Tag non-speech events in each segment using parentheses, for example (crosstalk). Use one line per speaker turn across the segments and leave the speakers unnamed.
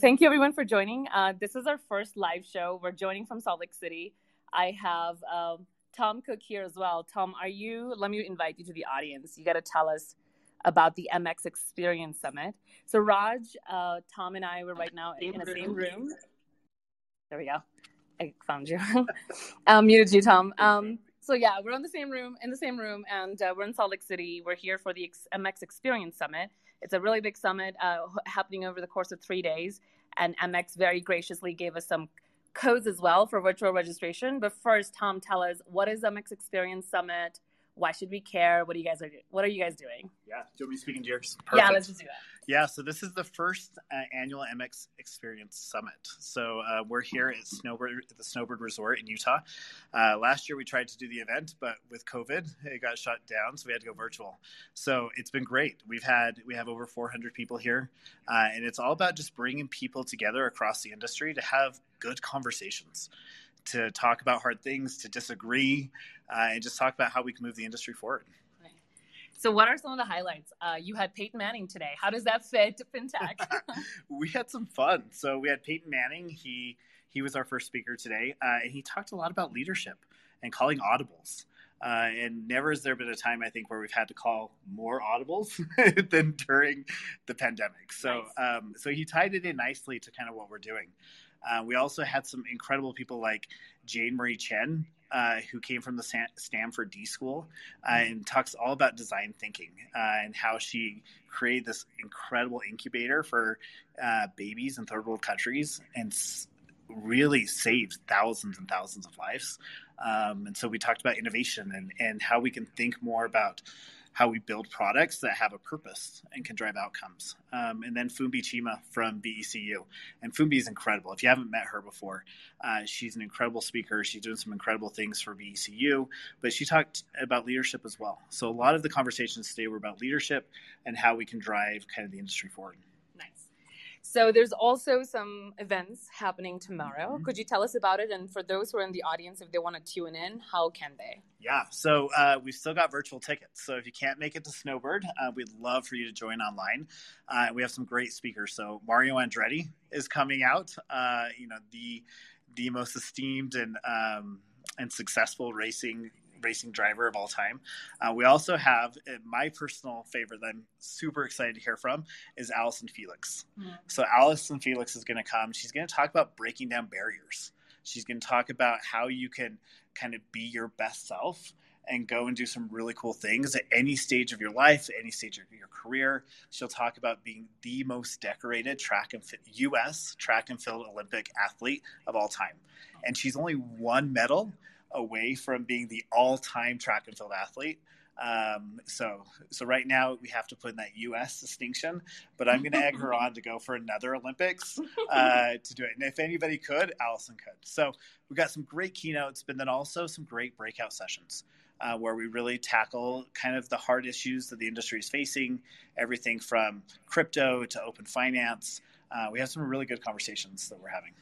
Thank you, everyone, for joining. Uh, this is our first live show. We're joining from Salt Lake City. I have um, Tom Cook here as well. Tom, are you? Let me invite you to the audience. You got to tell us about the MX Experience Summit. So, Raj, uh, Tom, and I were right now in the same room. There we go. I found you. (laughs) um, muted you, Tom. Um, so yeah, we're in the same room, in the same room, and uh, we're in Salt Lake City. We're here for the MX Experience Summit. It's a really big summit uh, happening over the course of three days, and MX very graciously gave us some codes as well for virtual registration. But first, Tom, tell us what is MX Experience Summit? Why should we care? What are you guys are What are you guys doing?
Yeah, do you want me speaking to yours?
Perfect. Yeah, let's just do that.
Yeah, so this is the first uh, annual MX Experience Summit. So uh, we're here at Snowbird, at the Snowbird Resort in Utah. Uh, last year we tried to do the event, but with COVID, it got shut down, so we had to go virtual. So it's been great. We've had we have over 400 people here, uh, and it's all about just bringing people together across the industry to have good conversations to talk about hard things, to disagree, uh, and just talk about how we can move the industry forward.
So, what are some of the highlights? Uh, you had Peyton Manning today. How does that fit to fintech? (laughs)
we had some fun. So, we had Peyton Manning. He he was our first speaker today, uh, and he talked a lot about leadership and calling audibles. Uh, and never has there been a time I think where we've had to call more audibles (laughs) than during the pandemic. So, nice. um, so he tied it in nicely to kind of what we're doing. Uh, we also had some incredible people like Jane Marie Chen, uh, who came from the Stanford D School uh, and talks all about design thinking uh, and how she created this incredible incubator for uh, babies in third world countries and s- really saved thousands and thousands of lives. Um, and so we talked about innovation and, and how we can think more about how we build products that have a purpose and can drive outcomes. Um, and then Fumbi Chima from BECU. And Fumbi is incredible. If you haven't met her before, uh, she's an incredible speaker. She's doing some incredible things for BECU, but she talked about leadership as well. So a lot of the conversations today were about leadership and how we can drive kind of the industry forward.
So there's also some events happening tomorrow. Mm-hmm. Could you tell us about it? And for those who are in the audience, if they want to tune in, how can they?
Yeah, so uh, we've still got virtual tickets. So if you can't make it to Snowbird, uh, we'd love for you to join online. Uh, we have some great speakers. So Mario Andretti is coming out. Uh, you know the the most esteemed and um, and successful racing racing driver of all time. Uh, we also have uh, my personal favorite that I'm super excited to hear from is Allyson Felix. Mm-hmm. So Allyson Felix is going to come. She's going to talk about breaking down barriers. She's going to talk about how you can kind of be your best self and go and do some really cool things at any stage of your life, any stage of your career. She'll talk about being the most decorated track and fit, U.S. track and field Olympic athlete of all time, and she's only one medal away from being the all-time track and field athlete. Um, so, so right now we have to put in that U.S. distinction, but I'm going to egg her on to go for another Olympics (laughs) uh, to do it. And if anybody could, Allyson could. So we've got some great keynotes, but then also some great breakout sessions. Uh, where we really tackle kind of the hard issues that the industry is facing, everything from crypto to open finance. Uh, we have some really good conversations that we're having.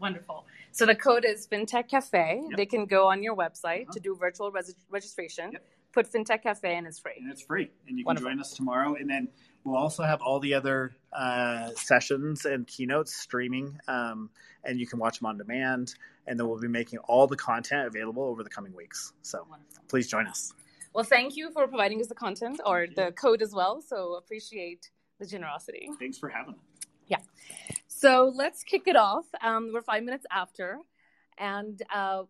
Wonderful. So the code is FinTech Cafe. Yep. They can go on your website uh-huh. to do virtual res- registration. Yep. Put FinTech Cafe and it's free.
And it's free. And you can Wonderful. join us tomorrow. And then we'll also have all the other uh, sessions and keynotes streaming. Um, and you can watch them on demand. And then we'll be making all the content available over the coming weeks. So Wonderful. please join us.
Well, thank you for providing us the content or the code as well. So appreciate the generosity.
Thanks for having us.
Yeah. So let's kick it off. Um, we're five minutes after, and uh,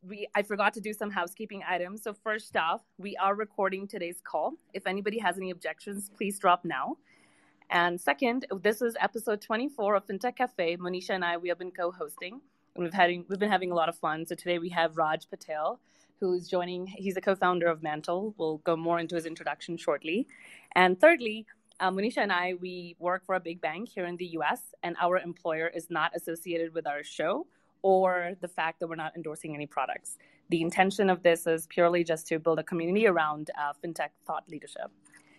we I forgot to do some housekeeping items. So first off, we are recording today's call. If anybody has any objections, please drop now. And second, this is episode 24 of FinTech Cafe. Monisha and I we have been co-hosting, and we've having we've been having a lot of fun. So today we have Raj Patel, who's joining. He's a co-founder of Mantle. We'll go more into his introduction shortly. And thirdly, um, Monisha and I, we work for a big bank here in the US, and our employer is not associated with our show or the fact that we're not endorsing any products. The intention of this is purely just to build a community around uh, fintech thought leadership.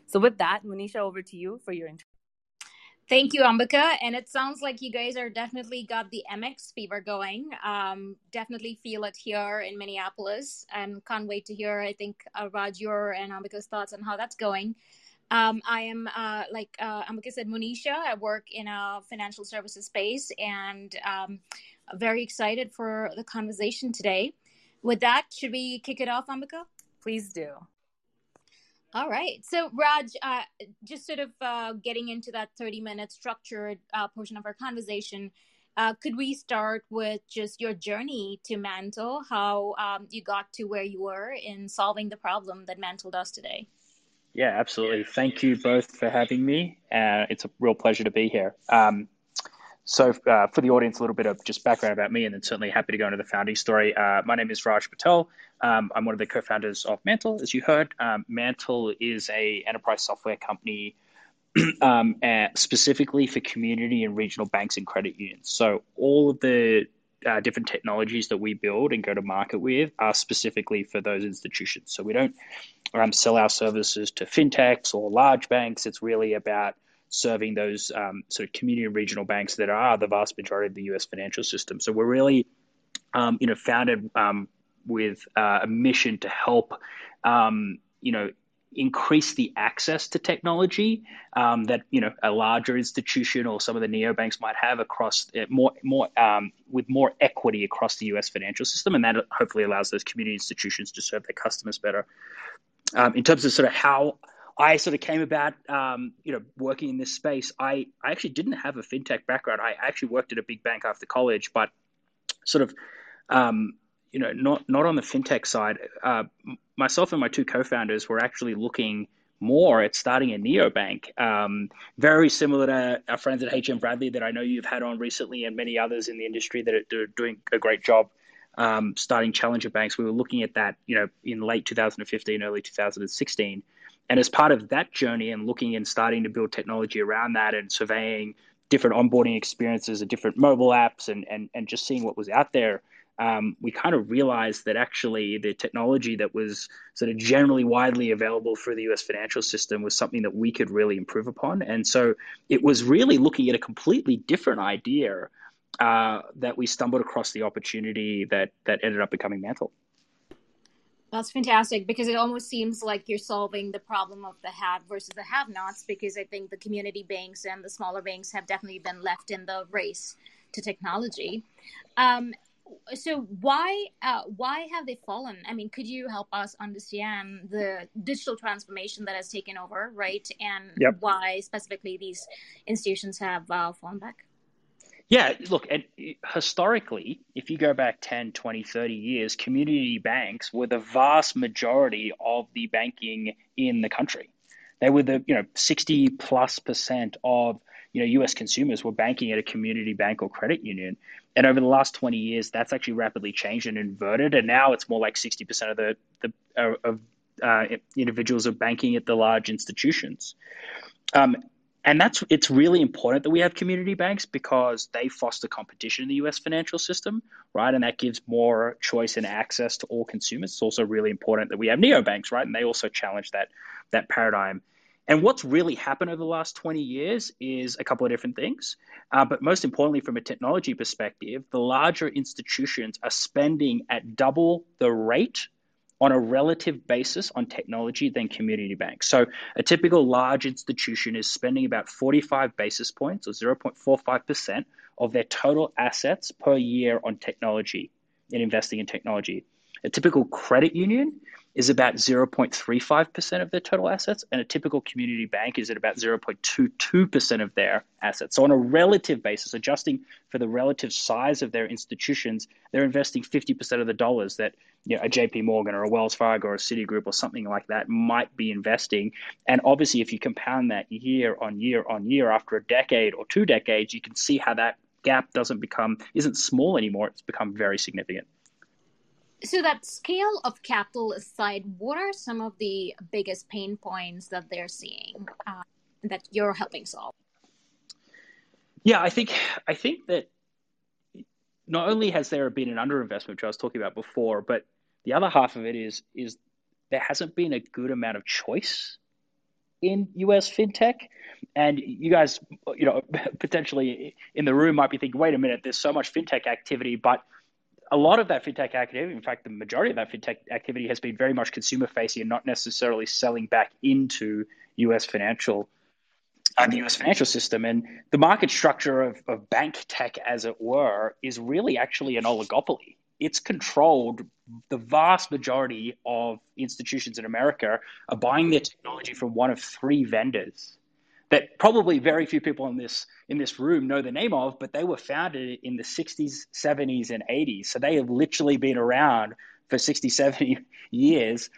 So, with that, Monisha, over to you for your intro.
Thank you, Ambika. And it sounds like you guys are definitely got the MX fever going. Um, definitely feel it here in Minneapolis and can't wait to hear, I think, uh, Raj, your and Ambika's thoughts on how that's going. Um, I am, uh, like uh, Ambika said, Monisha. I work in a financial services space and um, very excited for the conversation today. With that, should we kick it off, Ambika?
Please do.
All right. So, Raj, uh, just sort of uh, getting into that 30 minute structured uh, portion of our conversation, uh, could we start with just your journey to Mantle, how um, you got to where you were in solving the problem that Mantle does today?
Yeah, absolutely. Thank you both for having me. Uh, it's a real pleasure to be here. Um, so, uh, for the audience, a little bit of just background about me, and then certainly happy to go into the founding story. Uh, my name is Raj Patel. Um, I'm one of the co-founders of Mantle, as you heard. Um, Mantle is a enterprise software company (clears throat) um, specifically for community and regional banks and credit unions. So, all of the uh, different technologies that we build and go to market with are specifically for those institutions. So, we don't um, sell our services to fintechs or large banks. It's really about serving those um, sort of community and regional banks that are the vast majority of the U.S. financial system. So we're really, um, you know, founded um, with uh, a mission to help, um, you know, increase the access to technology um, that you know a larger institution or some of the neobanks might have across uh, more more um, with more equity across the U.S. financial system, and that hopefully allows those community institutions to serve their customers better. in terms of sort of how I sort of came about, um, you know, working in this space. I, I actually didn't have a fintech background. I actually worked at a big bank after college, but sort of, um, you know, not not on the fintech side. Uh, myself and my two co-founders were actually looking more at starting a neobank, um, very similar to our friends at HM Bradley that I know you've had on recently, and many others in the industry that are doing a great job. Um, starting challenger banks, we were looking at that, you know, in late 2015, early 2016, and as part of that journey and looking and starting to build technology around that and surveying different onboarding experiences and different mobile apps and, and, and just seeing what was out there, um, we kind of realized that actually the technology that was sort of generally widely available for the US financial system was something that we could really improve upon. And so it was really looking at a completely different idea uh, that we stumbled across the opportunity that, that ended up becoming Mantle.
That's fantastic because it almost seems like you're solving the problem of the have versus the have nots because I think the community banks and the smaller banks have definitely been left in the race to technology. Um, so why uh, why have they fallen? I mean, could you help us understand the digital transformation that has taken over, right? And yep. why specifically these institutions have uh, fallen back?
Yeah, look, historically, if you go back 10, 20, 30 years, community banks were the vast majority of the banking in the country. They were the, you know, 60 plus percent of, you know, US consumers were banking at a community bank or credit union. And over the last 20 years, that's actually rapidly changed and inverted. And now it's more like 60% of the, the uh, of uh, individuals are banking at the large institutions. Um, and that's it's really important that we have community banks because they foster competition in the US financial system, right? And that gives more choice and access to all consumers. It's also really important that we have neobanks, right? And they also challenge that that paradigm. And what's really happened over the last 20 years is a couple of different things. Uh, but most importantly, from a technology perspective, the larger institutions are spending at double the rate on a relative basis on technology than community banks. So a typical large institution is spending about 45 basis points or 0.45% of their total assets per year on technology in investing in technology. A typical credit union is about 0.35% of their total assets, and a typical community bank is at about 0.22% of their assets. So, on a relative basis, adjusting for the relative size of their institutions, they're investing 50% of the dollars that you know, a JP Morgan or a Wells Fargo or a Citigroup or something like that might be investing. And obviously, if you compound that year on year on year after a decade or two decades, you can see how that gap doesn't become, isn't small anymore, it's become very significant.
So, that scale of capital aside, what are some of the biggest pain points that they're seeing uh, that you're helping solve?
Yeah, I think I think that not only has there been an underinvestment, which I was talking about before, but the other half of it is is there hasn't been a good amount of choice in US fintech. And you guys, you know, (laughs) potentially in the room might be thinking, wait a minute, there's so much fintech activity, but a lot of that fintech activity, in fact, the majority of that fintech activity has been very much consumer facing and not necessarily selling back into U.S. financial uh, the US financial system. And the market structure of, of bank tech, as it were, is really actually an oligopoly. It's controlled, the vast majority of institutions in America are buying their technology from one of three vendors that probably very few people in this in this room know the name of, but they were founded in the 60s, 70s, and 80s. So they have literally been around for 60, (laughs) 70 years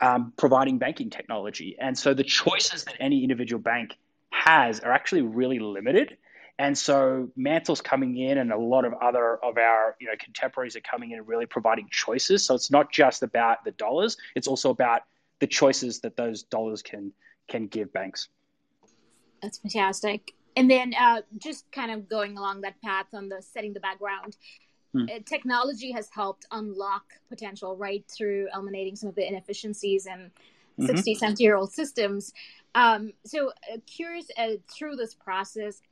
um, providing banking technology. And so the choices that any individual bank has are actually really limited. And so Mantle's coming in, and a lot of other of our you know contemporaries are coming in and really providing choices. So it's not just about the dollars; it's also about the choices that those dollars can can give banks.
That's fantastic. And then uh, just kind of going along that path on the setting the background, hmm. Uh, technology has helped unlock potential right through eliminating some of the inefficiencies and mm-hmm. 60, 70 year old systems. Um, so uh, curious uh, through this process,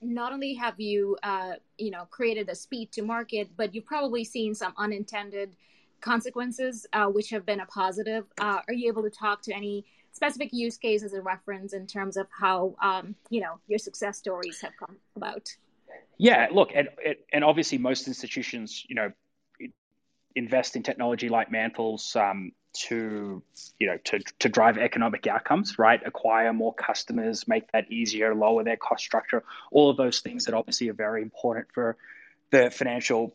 not only have you, uh, you know, created a speed to market, but you've probably seen some unintended consequences, uh, which have been a positive. Uh, are you able to talk to any specific use cases and reference in terms of how, um, you know, your success stories have come about?
Yeah, look, and and obviously most institutions, you know, invest in technology like Mantle's um, to you know to, to drive economic outcomes right acquire more customers make that easier lower their cost structure all of those things that obviously are very important for the financial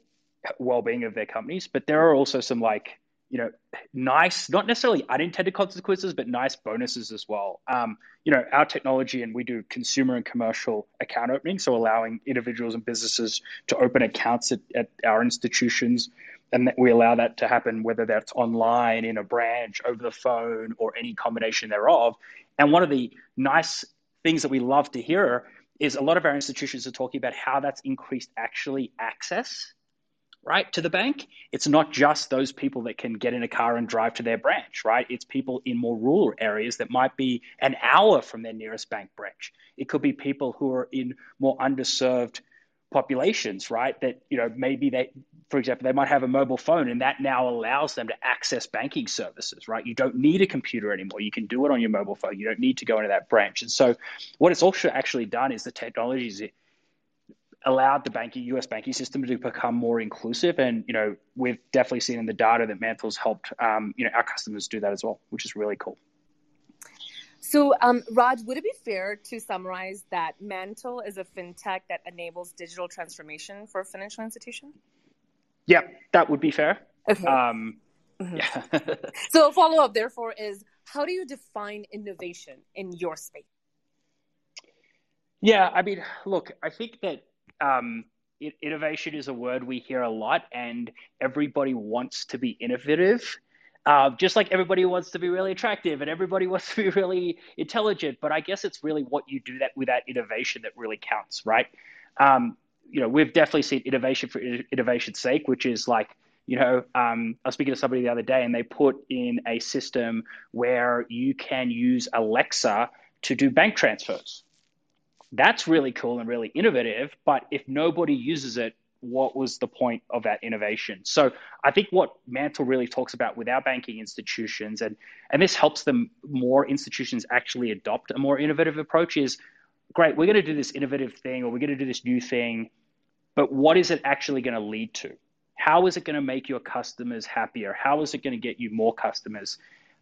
well-being of their companies but there are also some like you know nice not necessarily unintended consequences but nice bonuses as well. Um, you know our technology and we do consumer and commercial account opening so allowing individuals and businesses to open accounts at, at our institutions. And we allow that to happen whether that's online in a branch over the phone or any combination thereof. And one of the nice things that we love to hear is a lot of our institutions are talking about how that's increased actually access right to the bank it's not just those people that can get in a car and drive to their branch right it's people in more rural areas that might be an hour from their nearest bank branch it could be people who are in more underserved populations, right? That, you know, maybe they, for example, they might have a mobile phone and that now allows them to access banking services, right? You don't need a computer anymore. You can do it on your mobile phone. You don't need to go into that branch. And so what it's also actually done is the technology is allowed the banking US banking system to become more inclusive. And, you know, we've definitely seen in the data that Mantle's helped, um, you know, our customers do that as well, which is really cool.
So, um, Raj, would it be fair to summarize that Mantle is a fintech that enables digital transformation for a financial institutions?
Yeah, that would be fair.
Okay. Um, mm-hmm. Yeah. (laughs) so, a follow up, therefore, is how do you define innovation in your space?
Yeah, I mean, look, I think that um, innovation is a word we hear a lot, and everybody wants to be innovative. Uh, just like everybody wants to be really attractive and everybody (laughs) wants to be really intelligent, but I guess it's really what you do that with that innovation that really counts, right? Um, you know, we've definitely seen innovation for innovation's sake, which is like, you know, um, I was speaking to somebody the other day, and they put in a system where you can use Alexa to do bank transfers. That's really cool and really innovative, but if nobody uses it, what was the point of that innovation? So I think what Mantle really talks about with our banking institutions, and, and this helps them more institutions actually adopt a more innovative approach, is great, we're going to do this innovative thing or we're going to do this new thing, but what is it actually going to lead to? How is it going to make your customers happier? How is it going to get you more customers?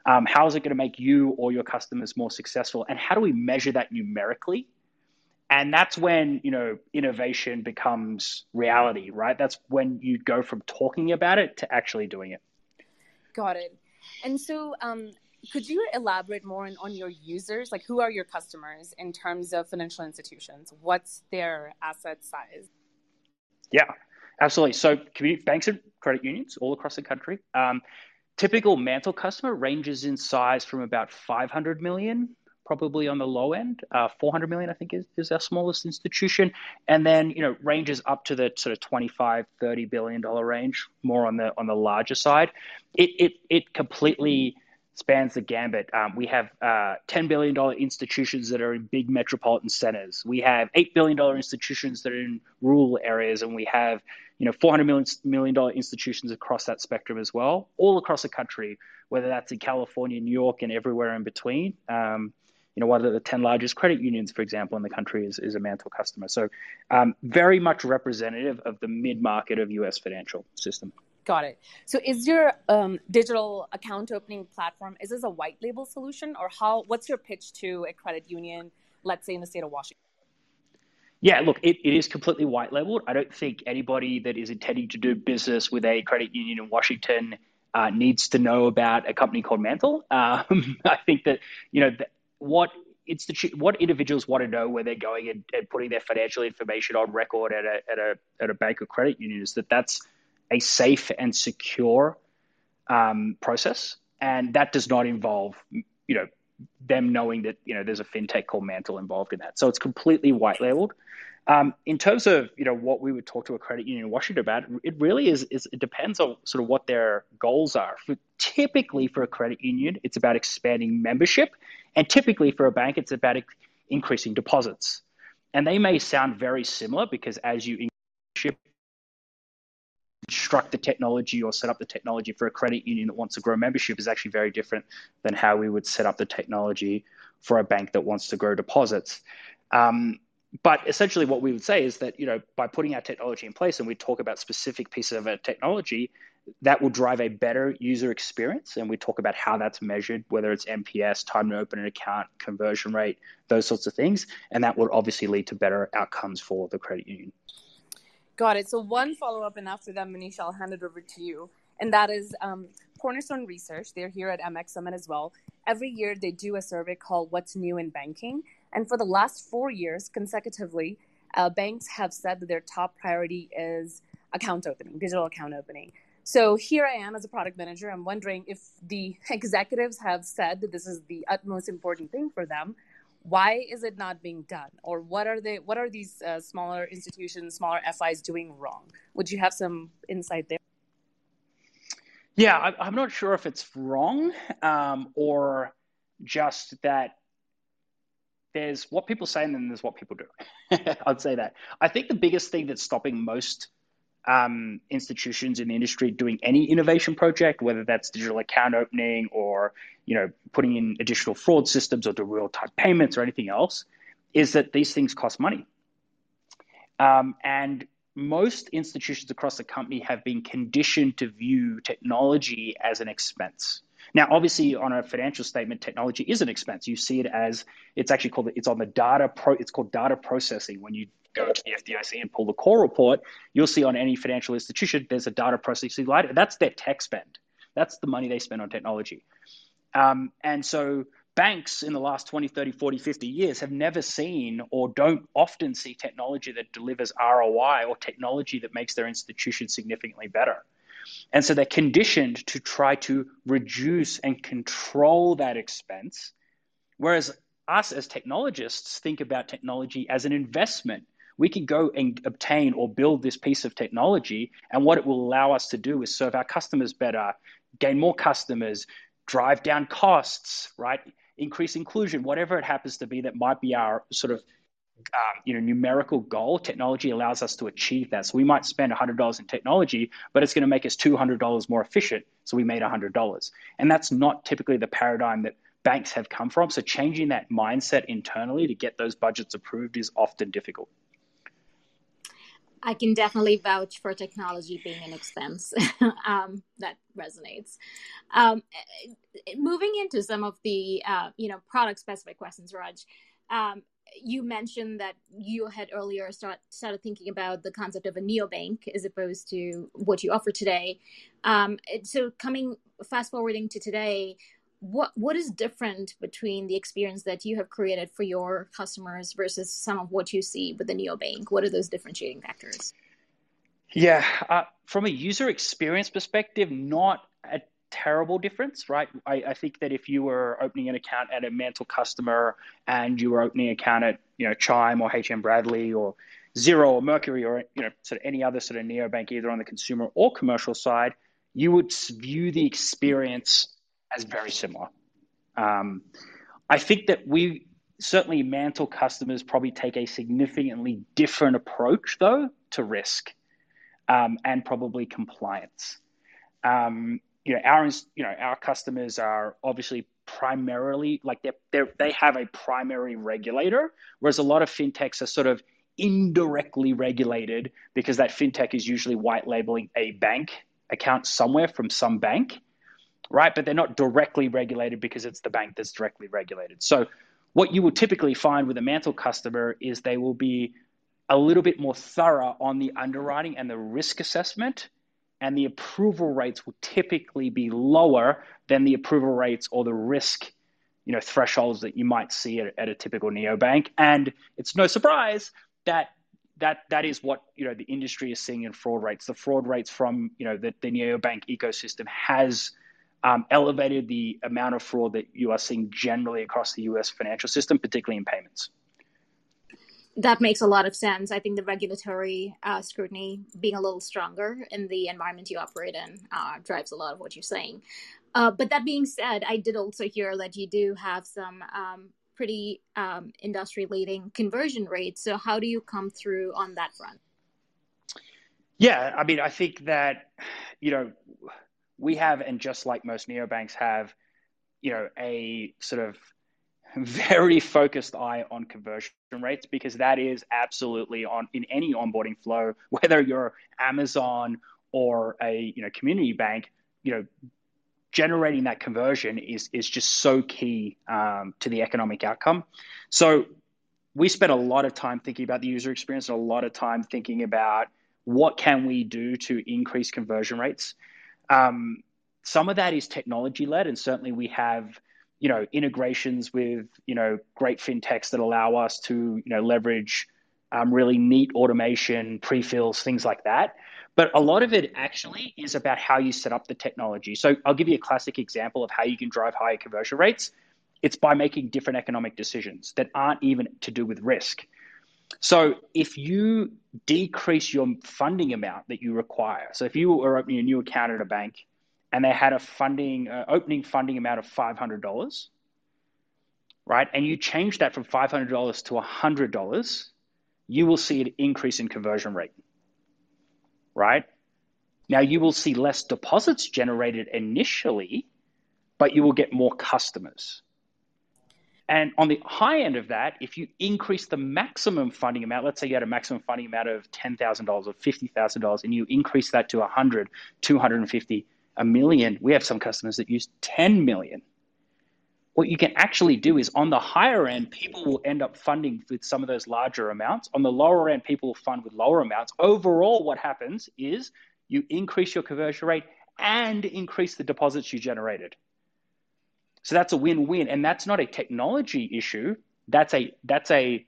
Um, how is it going to make you or your customers more successful? And how do we measure that numerically? And that's when you know innovation becomes reality right? That's when you go from talking about it to actually doing it.
Got it. And so um, could you elaborate more on, on your users? Like who are your customers in terms of financial institutions? What's their asset size?
Yeah absolutely. So community banks and credit unions all across the country. Um, typical mantle customer ranges in size from about 500 million probably on the low end. Uh, 400 million, I think, is, is our smallest institution, and then you know ranges up to the sort of 25, 30 billion dollar range, more on the on the larger side. It it it completely spans the gambit. Um, we have uh, $10 billion institutions that are in big metropolitan centers. We have $8 billion institutions that are in rural areas, and we have you know $400 million, million dollar institutions across that spectrum as well, all across the country, whether that's in California, New York, and everywhere in between. Um, you know, one of the 10 largest credit unions, for example, in the country is, is a Mantle customer. So um, very much representative of the mid-market of US financial system.
Got it. So is your um, digital account opening platform, is this a white label solution or how, what's your pitch to a credit union, let's say in the state of Washington?
Yeah, look, it, it is completely white labeled. I don't think anybody that is intending to do business with a credit union in Washington uh, needs to know about a company called Mantle. (laughs) Um, I think that you know what institute, what individuals want to know where they're going and, and, putting their financial information on record at a at a at a bank or credit union is that that's a safe and secure um, process, and that does not involve you know them knowing that you know there's a fintech called Mantle involved in that. So it's completely white labeled. Um, in terms of you know what we would talk to a credit union in Washington about, it really is, is it depends on sort of what their goals are. For, typically, for a credit union, it's about expanding membership, and typically for a bank, it's about increasing deposits. And they may sound very similar because as you construct the technology or set up the technology for a credit union that wants to grow membership is actually very different than how we would set up the technology for a bank that wants to grow deposits. Um, but essentially what we would say is that you know by putting our technology in place and we talk about specific pieces of our technology that will drive a better user experience. And we talk about how that's measured whether it's nps time to open an account conversion rate those sorts of things. And that would obviously lead to better outcomes for the credit union
got it so one follow-up and after that manisha i'll hand it over to you and that is um, cornerstone research they're here at mx summit as well every year they do a survey called what's new in banking and for the last four years consecutively, uh, banks have said that their top priority is account opening, digital account opening. So here I am as a product manager. I'm wondering if the (laughs) executives have said that this is the utmost important thing for them. Why is it not being done, or what are they? What are these uh, smaller institutions, smaller FIs doing wrong? Would you have some insight there?
Yeah, I, am not sure if it's wrong um, or just that there's what people say and then there's what people do. (laughs) I'd say that. I think the biggest thing that's stopping most um, institutions in the industry doing any innovation project, whether that's digital account opening or you know putting in additional fraud systems or do real time payments or anything else, is that these things cost money. Um, and most institutions across the company have been conditioned to view technology as an expense. Now, obviously, on a financial statement, technology is an expense. You see it as it's actually called it's on the data pro. It's called data processing. When you go to the FDIC and pull the call report, you'll see on any financial institution there's a data processing line. That's their tech spend. That's the money they spend on technology. Um, and so banks in the last 20, 30, 40, 50 years have never seen or don't often see technology that delivers ROI or technology that makes their institution significantly better. And so they're conditioned to try to reduce and control that expense. Whereas us as technologists think about technology as an investment. We can go and obtain or build this piece of technology, and what it will allow us to do is serve our customers better, gain more customers, drive down costs, right? Increase inclusion, whatever it happens to be that might be our sort of um, you know numerical goal technology allows us to achieve that. So we might spend $100 in technology but it's going to make us $200 more efficient so we made $100 and that's not typically the paradigm that banks have come from so changing that mindset internally to get those budgets approved is often difficult
I can definitely vouch for technology being an expense. (laughs) um, that resonates. Um, moving into some of the uh, you know product specific questions, Raj. Um, you mentioned that you had earlier start, started thinking about the concept of a neobank as opposed to what you offer today. Um, so, coming fast forwarding to today, what what is different between the experience that you have created for your customers versus some of what you see with the neobank? What are those differentiating factors?
Yeah, uh, from a user experience perspective, not a terrible difference, right? I, I, think that if you were opening an account at a Mantle customer and you were opening an account at you know Chime or HM Bradley or Zero or Mercury or you know sort of any other sort of neobank, either on the consumer or commercial side, you would view the experience as very similar. Um, I think that we certainly Mantle customers probably take a significantly different approach though to risk um, and probably compliance. Um, you know our you know our customers are obviously primarily like they they they have a primary regulator, whereas a lot of fintechs are sort of indirectly regulated because that fintech is usually white labeling a bank account somewhere from some bank, right? But they're not directly regulated because it's the bank that's directly regulated. So what you will typically find with a Mantle customer is they will be a little bit more thorough on the underwriting and the risk assessment and the approval rates will typically be lower than the approval rates or the risk you know thresholds that you might see at, at a typical neobank and it's no surprise that that that is what you know the industry is seeing in fraud rates the fraud rates from you know the, the neobank ecosystem has um, elevated the amount of fraud that you are seeing generally across the us financial system particularly in payments
that makes a lot of sense. I think the regulatory uh, scrutiny being a little stronger in the environment you operate in uh, drives a lot of what you're saying. Uh, but that being said, I did also hear that you do have some um, pretty um, industry leading conversion rates. So, how do you come through on that front?
Yeah, I mean, I think that, you know, we have, and just like most neobanks have, you know, a sort of (laughs) very focused eye on conversion rates because that is absolutely on in any onboarding flow, (laughs) whether you're Amazon or a you know community bank, you know, generating that conversion is is just so key um, to the economic outcome. So we spent a lot of time thinking about the user experience and a lot of time thinking about what can we do to increase conversion rates. Um, some of that is technology led, and certainly we have you know integrations with you know great fintechs that allow us to you know leverage um, really neat automation pre-fills things like that. But a lot of it actually is about how you set up the technology. So i'll give you a classic example of how you can drive higher conversion rates. It's by making different economic decisions that aren't even to do with risk so if you decrease your funding amount that you require so if you were opening a new account at a bank and they had a funding uh, opening funding amount of $500 right and you change that from $500 to $100 you will see an increase in conversion rate right? Now you will see less deposits generated initially but you will get more customers and on the high end of that, if you increase the maximum funding amount, let's say you had a maximum funding amount of $10,000 or $50,000 and you increase that to 100, 250, a million. We have some customers that use 10 million. What you can actually do is on the higher end, people will end up funding with some of those larger amounts. On the lower end, people will fund with lower amounts. Overall, what happens is you increase your conversion rate and increase the deposits you generated. So that's a win-win, and that's not a technology issue. That's a that's a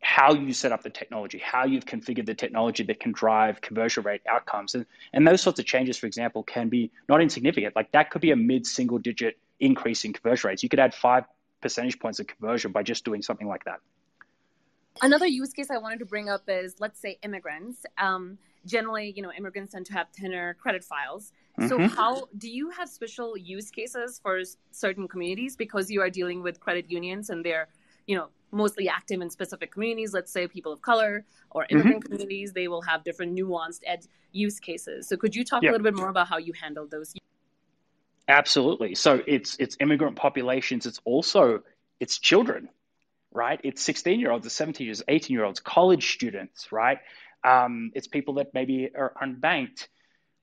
how you set up the technology, how you've configured the technology that can drive conversion rate outcomes. And, and those sorts of changes, for example, can be not insignificant. Like that could be a mid single digit increase in conversion rates. You could add five percentage points of conversion by just doing something like that.
Another use case I wanted to bring up is let's say immigrants. Um, generally, you know, immigrants tend to have thinner credit files. So, mm-hmm. how do you have special use cases for certain communities because you are dealing with credit unions and they're, you know, mostly active in specific communities, let's say people of color or mm-hmm. immigrant mm-hmm. communities, they will have different nuanced ed use cases. So could you talk yeah. a little bit more about how you handle those?
Absolutely. So it's it's immigrant populations, it's also it's children, right? It's 16 year olds, it's 17 years, 18 year olds, college students, right? Um, it's people that maybe are unbanked.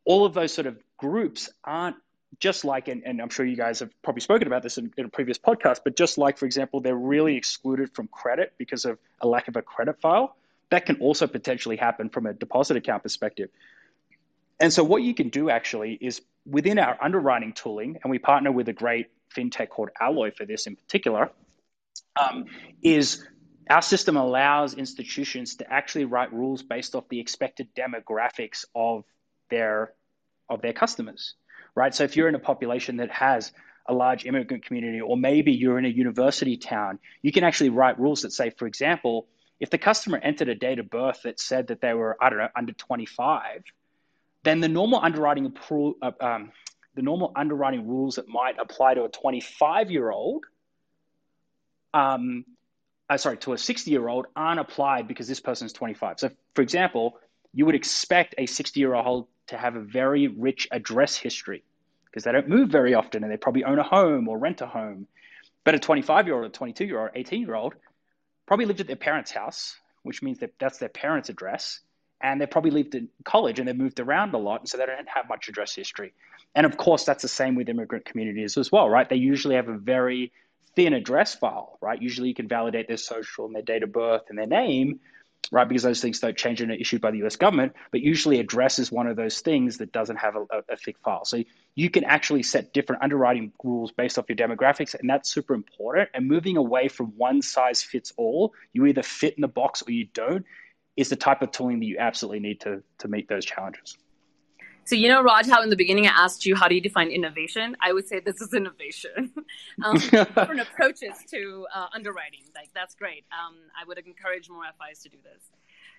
All of those sort of groups aren't just like, and, and I'm sure you guys have probably spoken about this in, in, a previous podcast, but just like, for example, they're really excluded from credit because of a lack of a credit file, that can also potentially happen from a deposit account perspective. And so, what you can do actually is within our underwriting tooling, and we partner with a great fintech called Alloy for this in particular, um, is our system allows institutions to actually write rules based off the expected demographics of their of their customers right? So if you're in a population that has a large immigrant community, or maybe you're in a university town, you can actually write rules that say, for example, if the customer entered a date of birth that said that they were, I don't know, under 25, then the normal underwriting uh, um, the normal underwriting rules that might apply to a 25 year old, um, uh, sorry, to a 60 year old aren't applied because this person is 25. So, for example, you would expect a 60 year old to have a very rich address history because they don't move very often and they probably own a home or rent a home. But a 25 year old, a 22 year old, 18 year old probably lived at their parents' house, which means that that's their parents' address. And they probably lived in college and they moved around a lot, and so they don't have much address history. And of course, that's the same with immigrant communities as well, right? They usually have a very thin address file, right? Usually you can validate their social and their date of birth and their name, right? Because those things don't change and are issued by the US government. But usually address is one of those things that doesn't have a, a, a thick file. So you can actually set different underwriting rules based off your demographics, and that's super important. And moving away from one size fits all, you either fit in the box or you don't, is the type of tooling that you absolutely need to, to meet those challenges.
So you know, Raj, how in the beginning I asked you how do you define innovation? I would say this is innovation. (laughs) um, different (laughs) approaches to uh, underwriting, like that's great. Um, I would encourage more FIs to do this.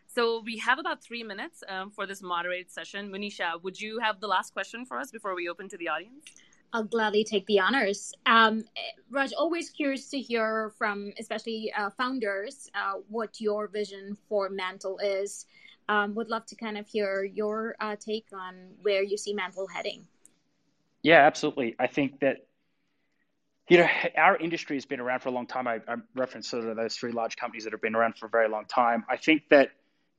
So we have about three minutes um, for this moderated session. Manisha, would you have the last question for us before we open to the audience?
I'll gladly take the honors. Um, Raj, always curious to hear from, especially uh, founders, uh, what your vision for Mantle is um, would love to kind of hear your uh, take on where you see Mantle heading.
Yeah, absolutely. I think that you know (laughs) our industry has been around for a long time. I, I referenced sort of those three large companies that have been around for a very long time. I think that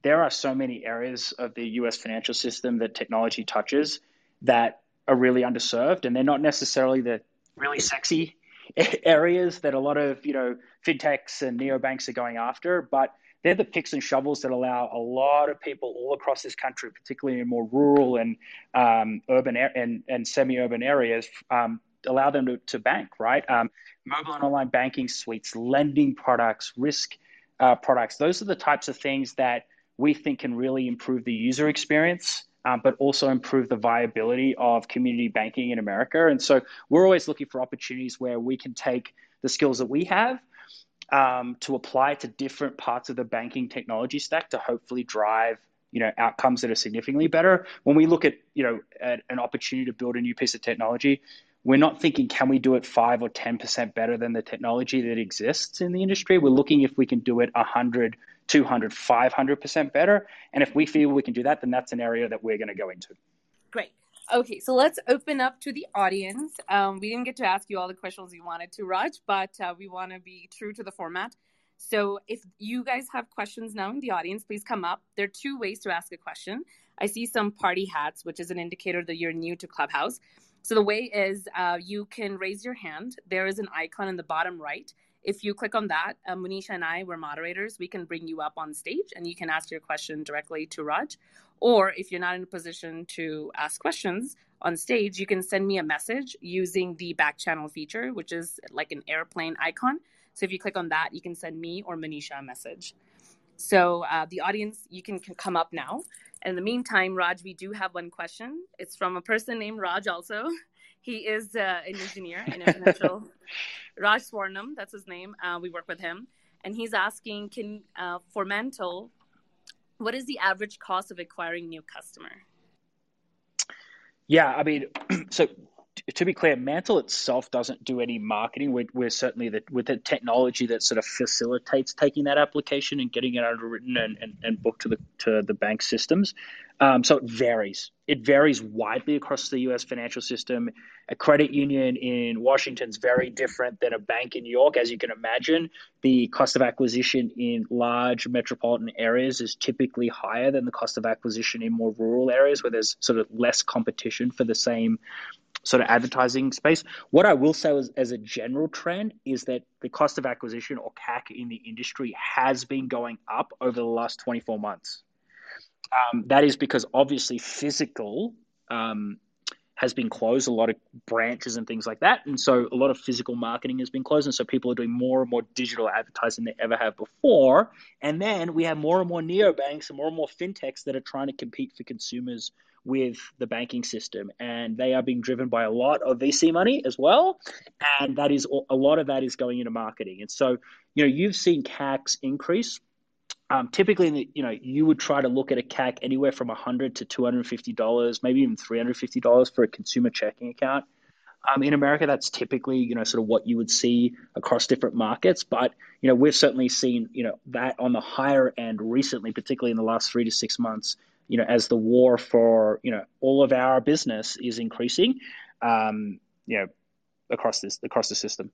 there are so many areas of the U.S. financial system that technology touches that are really underserved, and they're not necessarily the really sexy (laughs) areas that a lot of you know fintechs and neobanks are going after, but they're the picks and shovels that allow a lot of people all across this country, particularly in more rural and um, urban and, and semi-urban areas, um, allow them to, to bank, right? Um, mobile and online banking suites, lending products, risk uh, products. Those are the types of things that we think can really improve the user experience, um, but also improve the viability of community banking in America. And so we're always looking for opportunities where we can take the skills that we have – um, to apply to different parts of the banking technology stack to hopefully drive you know outcomes that are significantly better. When we look at you know at an opportunity to build a new piece of technology, we're not thinking can we do it five or ten percent better than the technology that exists in the industry. We're looking if we can do it 100, 200, 500 percent better. And if we feel we can do that, then that's an area that we're going to go into.
Great. Okay, so let's open up to the audience. Um, we didn't get to ask you all the questions you wanted to, Raj, but uh, we want to be true to the format. So if you guys have questions now in the audience, please come up. There are two ways to ask a question. I see some party hats, which is an indicator that you're new to Clubhouse. So the way is uh, you can raise your hand. There is an icon in the bottom right. If you click on that, uh, Manisha and I, we're moderators. We can bring you up on stage and you can ask your question directly to Raj. Or if you're not in a position to ask questions on stage, you can send me a message using the back channel feature, which is like an airplane icon. So if you click on that, you can send me or Manisha a message. So uh, the audience, you can, can come up now. In the meantime, Raj, we do have one question. It's from a person named Raj also. (laughs) He is uh, an engineer in a financial. (laughs) Raj Swarnam, that's his name. Uh, we work with him. And he's asking, can uh, for Mantle, what is the average cost of acquiring new customer?
Yeah, I mean, (clears throat) so to be clear, Mantle itself doesn't do any marketing. We're, we're certainly the, with the technology that sort of facilitates taking that application and getting it underwritten and, and, and booked to the to the bank systems. Um, so it varies. It varies widely across the U.S. financial system. A credit union in Washington is very different than a bank in New York, as you can imagine. The cost of acquisition in large metropolitan areas is typically higher than the cost of acquisition in more rural areas, where there's sort of less competition for the same sort of advertising space. What I will say as, as a general trend is that the cost of acquisition or CAC in the industry has been going up over the last 24 months. Um, that is because obviously physical um, has been closed, a lot of branches and things like that. And so a lot of physical marketing has been closed. And so people are doing more and more digital advertising than they ever have before. And then we have more and more neobanks and more and more fintechs that are trying to compete for consumers with the banking system. And they are being driven by a lot of VC money as well. And that is a lot of that is going into marketing. And so, you know, you've seen CACs increase um, typically, you know, you would try to look at a CAC anywhere from 100 to 250 dollars, maybe even 350 dollars for a consumer checking account. Um, in America, that's typically, you know, sort of what you would see across different markets. But you know, we've certainly seen, you know, that on the higher end recently, particularly in the last three to six months. You know, as the war for you know all of our business is increasing, um, you know, across this across the system.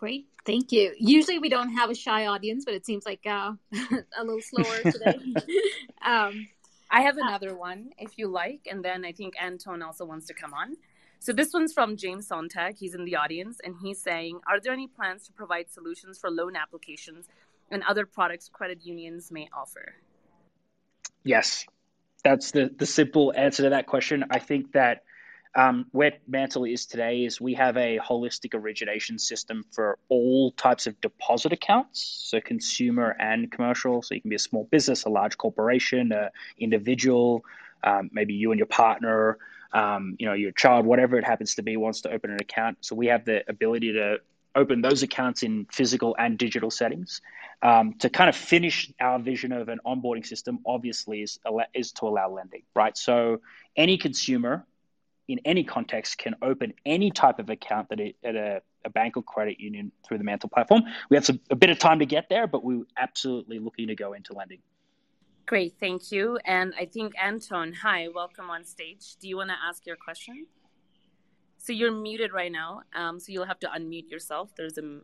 Great, thank you. Usually we don't have a shy audience, but it seems like uh, (laughs) a little slower (laughs) today. (laughs)
um, I have another one if you like, and then I think Anton also wants to come on. So this one's from James Sontag. He's in the audience, and he's saying, "Are there any plans to provide solutions for loan applications and other products credit unions may offer?"
Yes, that's the the simple answer to that question. I think that um, where Mantle is today is we have a holistic origination system for all types of deposit accounts, so consumer and commercial. So you can be a small business, a large corporation, an individual, um, maybe you and your partner, um, you know, your child, whatever it happens to be, wants to open an account. So we have the ability to open those accounts in physical and digital settings. Um, to kind of finish our vision of an onboarding system, obviously, is, is to allow lending, right? So any consumer in any context can open any type of account that it, at a, a, bank or credit union through the Mantle platform. We have some, a bit of time to get there, but we're absolutely looking to go into lending.
Great, thank you. And I think Anton, hi, welcome on stage. Do you want to ask your question? So you're muted right now, um, so you'll have to unmute yourself. There's an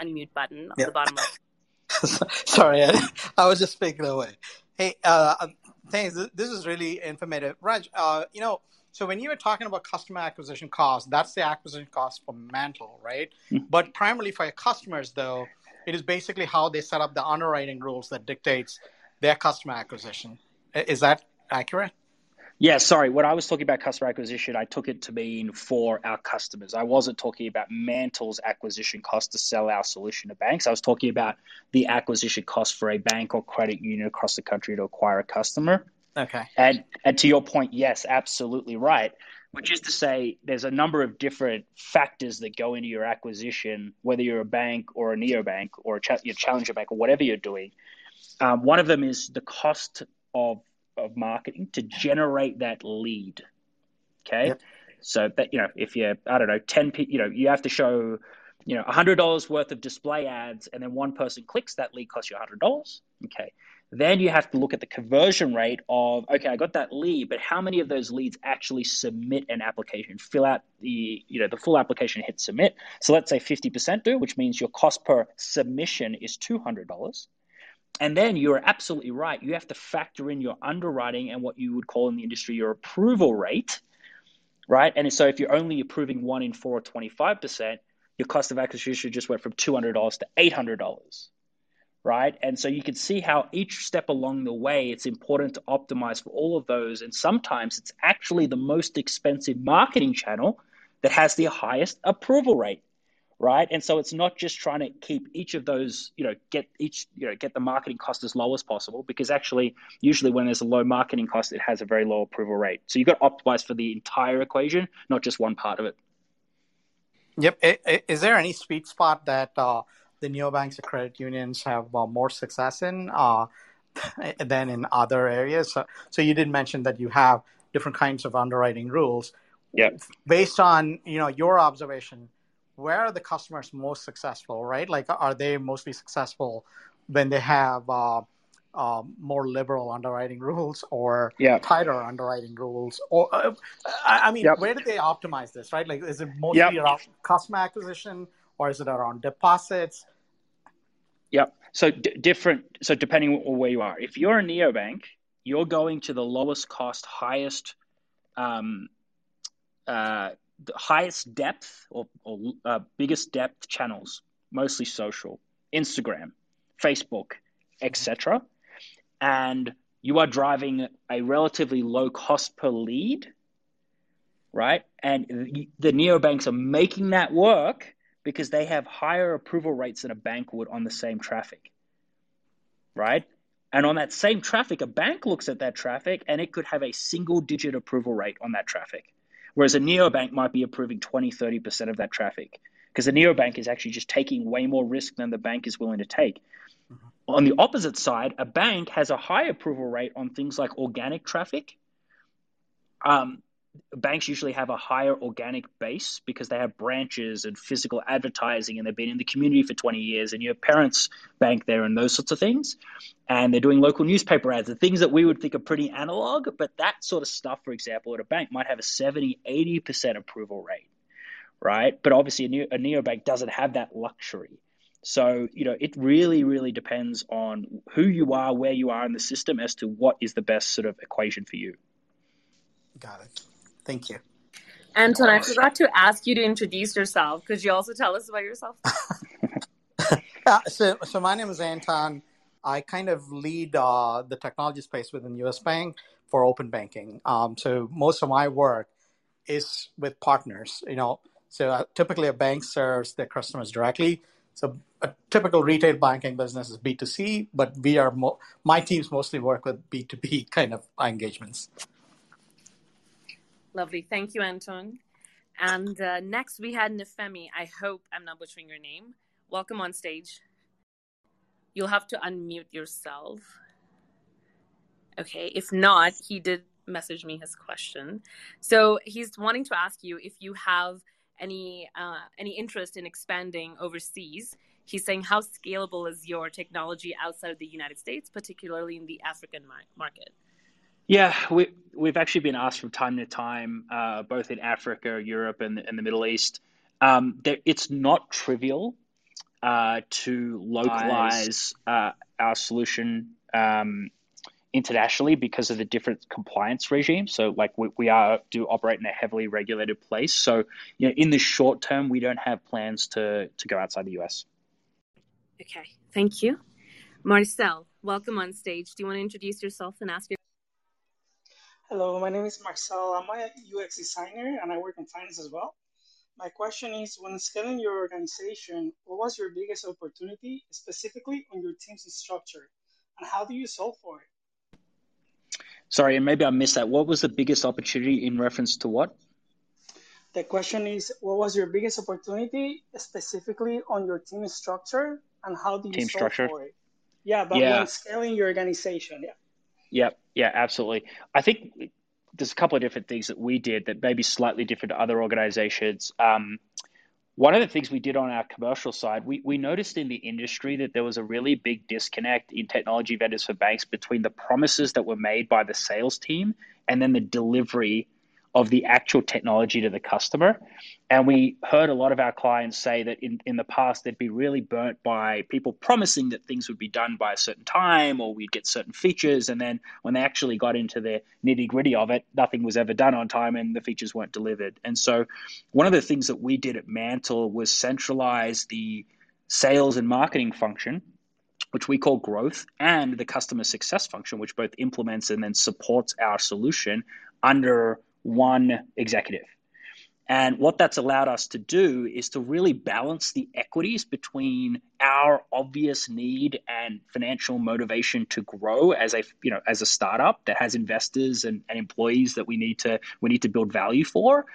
unmute button on yep. the bottom.
Of- (laughs) Sorry, I, I, was just speaking away. Hey, uh, thanks. This is really informative, Raj. Uh, you know, so when you were talking about customer acquisition cost, that's the acquisition cost for Mantle, right? Mm-hmm. But primarily for your customers, though, it is basically how they set up the underwriting rules that dictates their customer acquisition. Is that accurate?
Yeah, sorry. When I was talking about customer acquisition, I took it to mean for our customers. I wasn't talking about Mantle's acquisition cost to sell our solution to banks. I was talking about the acquisition cost for a bank or credit union across the country to acquire a customer.
Okay.
And and to your point, yes, absolutely right. Which is to say, there's a number of different factors that go into your acquisition, whether you're a bank or a neobank or a ch- your challenger bank or whatever you're doing. Um, one of them is the cost of of marketing to generate that lead. Okay. Yep. So that you know, if you're I don't know, ten you know, you have to show you know hundred dollars worth of display ads, and then one person clicks, that lead costs you hundred dollars. Okay. Then you have to look at the conversion rate of, okay, I got that lead, but how many of those leads actually submit an application, fill out the, you know, the full application, hit submit. So let's say 50% do, which means your cost per submission is $200. And then you're absolutely right. You have to factor in your underwriting and what you would call in the industry your approval rate, right? And so if you're only approving one in four or 25%, your cost of acquisition just went from $200 to $800 right? And so you can see how each step along the way, it's important to optimize for all of those. And sometimes it's actually the most expensive marketing channel that has the highest approval rate, right? And so it's not just trying to keep each of those, you know, get each, you know, get the marketing cost as low as possible, because actually, usually when there's a low marketing cost, it has a very low approval rate. So you've got to optimize for the entire equation, not just one part of it.
Yep. Is there any sweet spot that, uh, the neobanks or credit unions have uh, more success in uh, (laughs) than in other areas. So, so you did mention that you have different kinds of underwriting rules.
Yeah.
Based on you know your observation, where are the customers most successful? Right? Like, are they mostly successful when they have uh, uh, more liberal underwriting rules or
yeah.
tighter underwriting rules? Or uh, I, I, mean, yep. where do they optimize this? Right? Like, is it mostly yep. around customer acquisition? or is it around deposits?
Yep. So d- different. So depending on where you are, if you're a neobank, you're going to the lowest cost, highest, um, uh, the highest depth or, or uh, biggest depth channels, mostly social, Instagram, Facebook, etc. And you are driving a relatively low cost per lead, right? And the neobanks are making that work because they have higher approval rates than a bank would on the same traffic. Right? And on that same traffic, a bank looks at that traffic and it could have a single digit approval rate on that traffic. Whereas a neobank might be approving 20, 30% of that traffic. Because a neobank is actually just taking way more risk than the bank is willing to take. Mm-hmm. On the opposite side, a bank has a high approval rate on things like organic traffic, um, banks usually have a higher organic base because they have branches and physical advertising and they've been in the community for 20 years and your parents bank there and those sorts of things. And they're doing local newspaper ads the things that we would think are pretty analog but that sort of stuff for example at a bank might have a 70 80% approval rate right? But obviously a, neo, a neobank doesn't have that luxury. So you know it really really depends on who you are where you are in the system as to what is the best sort of equation for you.
Got it Thank you.
Anton, I forgot to ask you to introduce yourself. Could you also tell us about yourself?
yeah, (laughs) so, so my name is Anton. I kind of lead uh, the technology space within US Bank for open banking. Um, so most of my work is with partners. You know, so uh, typically a bank serves their customers directly. So a typical retail banking business is B two C, but we are mo- my teams mostly work with B two B (laughs) kind of engagements.
Lovely. Thank you, Anton. And uh, next we had Nefemi. I hope I'm not butchering your name. Welcome on stage. You'll have to unmute yourself. Okay. If not, he did message me his question. So he's wanting to ask you if you have any uh, any interest in expanding overseas. He's saying how scalable is your technology outside of the United States, particularly in the African market.
Yeah, we we've actually been asked from time to time, uh, both in Africa, Europe, and, and the Middle East. Um, it's not trivial uh, to localize uh, our solution um, internationally because of the different compliance regime. So, like we, we are do operate in a heavily regulated place. So, you know, in the short term, we don't have plans to to go outside the US.
Okay, thank you, Marcel. Welcome on stage. Do you want to introduce yourself and ask your
Hello, my name is Marcel. I'm a UX designer and I work in finance as well. My question is when scaling your organization, what was your biggest opportunity specifically on your team's structure and how do you solve for it?
Sorry, and maybe I missed that. What was the biggest opportunity in reference to what?
The question is what was your biggest opportunity specifically on your team structure and how do you team solve structure? for it? Yeah, but yeah. when scaling your organization, yeah.
Yep. Yeah, absolutely. I think there's a couple of different things that we did that may be slightly different to other organizations. Um, one of the things we did on our commercial side, we, we noticed in the industry that there was a really big disconnect in technology vendors for banks between the promises that were made by the sales team and then the delivery of the actual technology to the customer. And we heard a lot of our clients say that in, in the past they'd be really burnt by people promising that things would be done by a certain time or we'd get certain features. And then when they actually got into the nitty gritty of it, nothing was ever done on time and the features weren't delivered. And so one of the things that we did at Mantle was centralize the sales and marketing function which we call growth, and the customer success function, which both implements and then supports our solution under one executive. And what that's allowed us to do is to really balance the equities between our obvious need and financial motivation to grow as a you know as a startup that has investors and, and employees that we need to we need to build value for,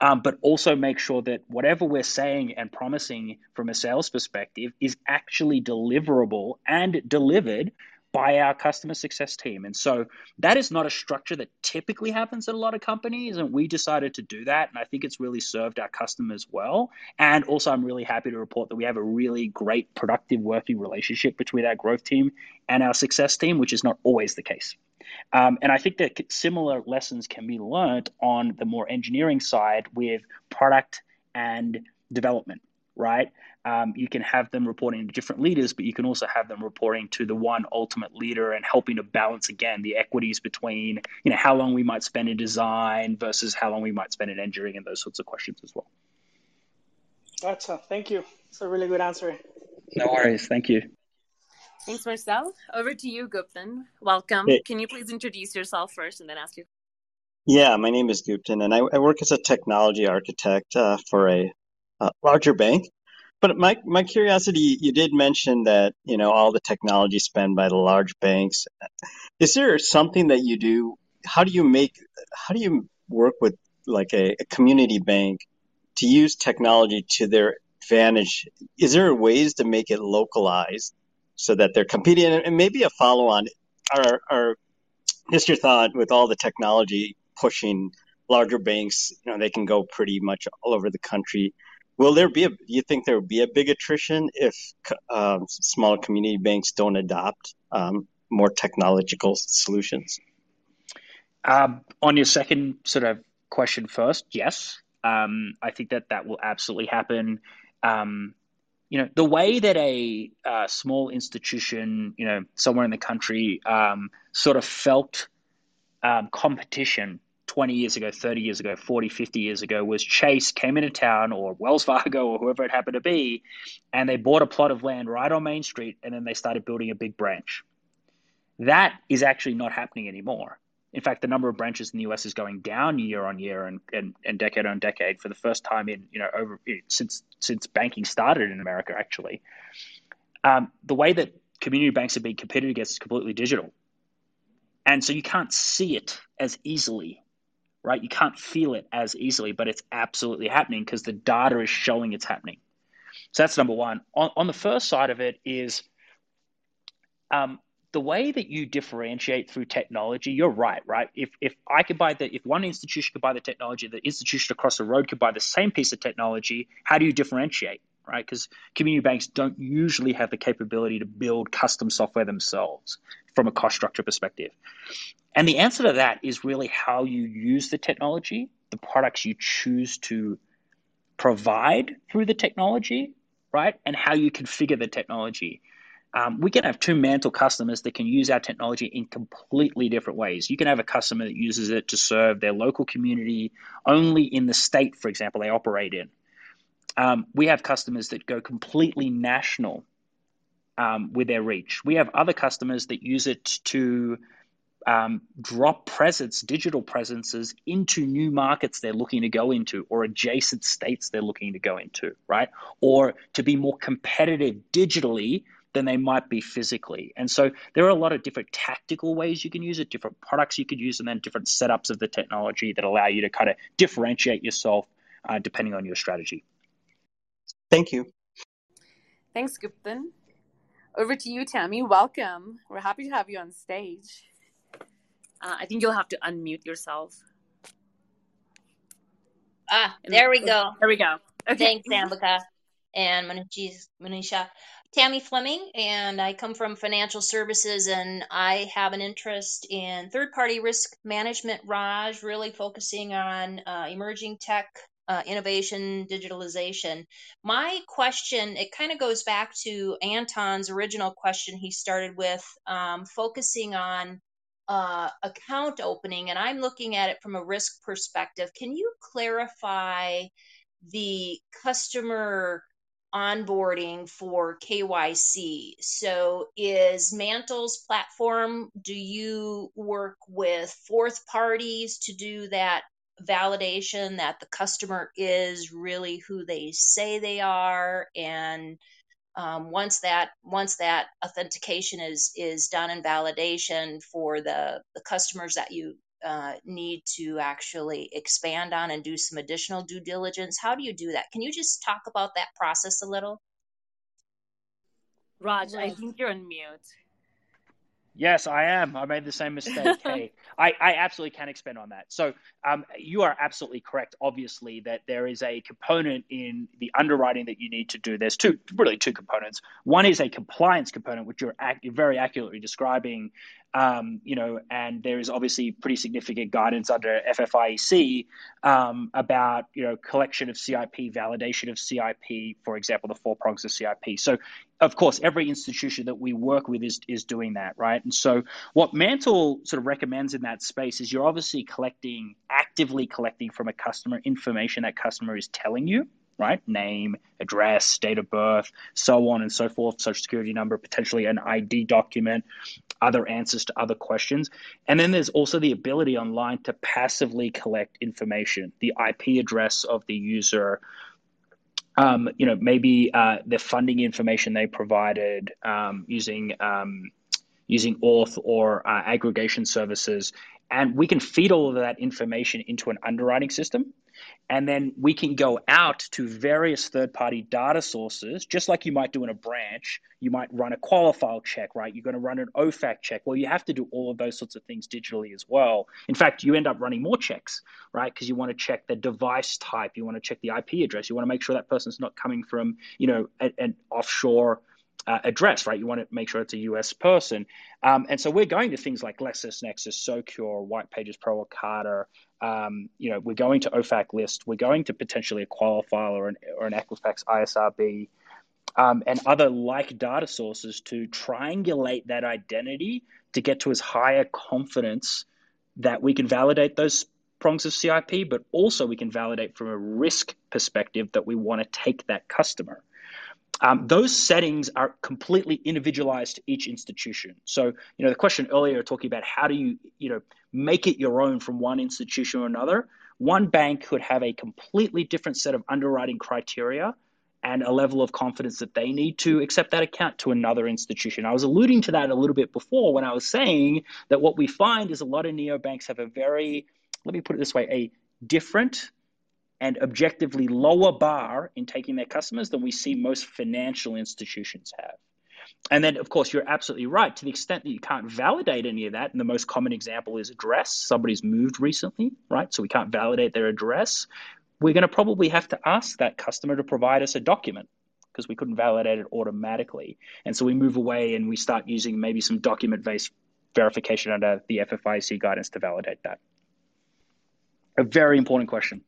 um, but also make sure that whatever we're saying and promising from a sales perspective is actually deliverable and delivered by our customer success team. And so that is not a structure that typically happens at a lot of companies. And we decided to do that. And I think it's really served our customers well. And also, I'm really happy to report that we have a really great, productive working relationship between our growth team and our success team, which is not always the case. Um, and I think that similar lessons can be learned on the more engineering side with product and development, right? um, you can have them reporting to different leaders, but you can also have them reporting to the one ultimate leader and helping to balance again the equities between you know how long we might spend in design versus how long we might spend in engineering and those sorts of questions as well.
Gotcha. Thank you. It's a really good answer.
No worries. Thank you.
Thanks, Marcel. Over to you, Guptan. Welcome. Hey. Can you please introduce yourself first and then ask you?
Yeah, my name is Guptan, and I, I work as a technology architect uh, for a Uh, larger bank. But my my curiosity, you did mention that you know all the technology spent by the large banks. Is there something that you do? How do you make? How do you work with like a, a community bank to use technology to their advantage? Is there ways to make it localized so that they're competing? And maybe a follow on. Are are just your thought with all the technology pushing larger banks, you know, they can go pretty much all over the country. Will there be a? Do you think there will be a big attrition if um, smaller community banks don't adopt um, more technological solutions?
Um, on your second sort of question first, yes, um, I think that that will absolutely happen. Um, you know, the way that a uh, small institution, you know, somewhere in the country, um, sort of felt competition 20 years ago, 30 years ago, 40, 50 years ago was Chase came into town or Wells Fargo or whoever it happened to be, and they bought a plot of land right on Main Street and then they started building a big branch. That is actually not happening anymore. In fact, the number of branches in the US is going down year on year and, and, and decade on decade for the first time in, you know, over since since banking started in America, actually. Um, the way that community banks are being competed against is completely digital. And so you can't see it as easily, right? You can't feel it as easily, but it's absolutely happening because the data is showing it's happening. So that's number one. On, on the first side of it is um, the way that you differentiate through technology, you're right, right? If if I could buy the if one institution could buy the technology, the institution across the road could buy the same piece of technology, how do you differentiate? Right? Because community banks don't usually have the capability to build custom software themselves from a cost structure perspective. And the answer to that is really how you use the technology, the products you choose to provide through the technology, right? And how you configure the technology um, we can have two mantle customers that can use our technology in completely different ways. You can have a customer that uses it to serve their local community only in the state, for example, they operate in. Um, we have customers that go completely national um, with their reach. We have other customers that use it to um, drop presence, digital presences into new markets they're looking to go into or adjacent states they're looking to go into, right? Or to be more competitive digitally than they might be physically. And so there are a lot of different tactical ways you can use it, different products you could use, and then different setups of the technology that allow you to kind of differentiate yourself uh, depending on your strategy.
Thank you.
Thanks, Guptan. Over to you, Tammy. Welcome. We're happy to have you on stage. Uh, I think you'll have to unmute yourself.
Ah, there we go.
There we go.
Okay. Thanks, (laughs) Ambika and Manisha. Tammy Fleming, and I come from financial services, and I have an interest in third party risk management, Raj, really focusing on uh, emerging tech. Uh, innovation, digitalization. My question, it kind of goes back to Anton's original question he started with, um, focusing on uh, account opening, and I'm looking at it from a risk perspective. Can you clarify the customer onboarding for KYC. So, is Mantle's platform, do you work with fourth parties to do that validation that the customer is really who they say they are? And um, once that once that authentication is is done and validation for the the customers that you uh, need to actually expand on and do some additional due diligence? How do you do that? Can you just talk about that process a little?
Raj, I think you're on mute.
Yes, I am. I made the same mistake. (laughs) hey, I, I absolutely can expand on that. So um, you are absolutely correct, obviously, that there is a component in the underwriting that you need to do. There's two, really two components. One is a compliance component, which you're, ac- you're very accurately describing, um, you know, and there is obviously pretty significant guidance under FFIEC um, about, you know, collection of CIP, validation of CIP, for example, the four prongs of CIP. So, of course, every institution that we work with is, is doing that, right? And so, what Mantle sort of recommends in that space is you're obviously collecting, actively collecting from a customer information that customer is telling you right? Name, address, date of birth, so on and so forth, social security number, potentially an ID document, other answers to other questions. And then there's also the ability online to passively collect information, the IP address of the user. Um, you know, maybe uh, the funding information they provided um, using um, using Auth or uh, aggregation services, and we can feed all of that information into an underwriting system And then we can go out to various third party data sources, just like you might do in a branch. You might run a Qualifile check, right? You're going to run an OFAC check. Well, you have to do all of those sorts of things digitally as well. In fact, you end up running more checks, right? Because you want to check the device type, you want to check the IP address, you want to make sure that person's not coming from, you know, an offshore uh, address, right? You want to make sure it's a US person. Um, and so we're going to things like LexisNexis, Socure, White Pages Pro, Ocado. Um, you know, we're going to OFAC list. We're going to potentially a Qualifile or an, or an Equifax ISRB um, and other like data sources to triangulate that identity to get to as high a confidence that we can validate those prongs of CIP, but also we can validate from a risk perspective that we want to take that customer. Um, those settings are completely individualized to each institution. So, you know, the question earlier talking about how do you, you know, make it your own from one institution or another. One bank could have a completely different set of underwriting criteria and a level of confidence that they need to accept that account to another institution. I was alluding to that a little bit before when I was saying that what we find is a lot of neobanks have a very, let me put it this way, a different and objectively lower bar in taking their customers than we see most financial institutions have. And then, of course, you're absolutely right. To the extent that you can't validate any of that, and the most common example is address. Somebody's moved recently, right? So we can't validate their address. We're going to probably have to ask that customer to provide us a document because we couldn't validate it automatically. And so we move away and we start using maybe some document based verification under the FFIEC guidance to validate that. A very important question.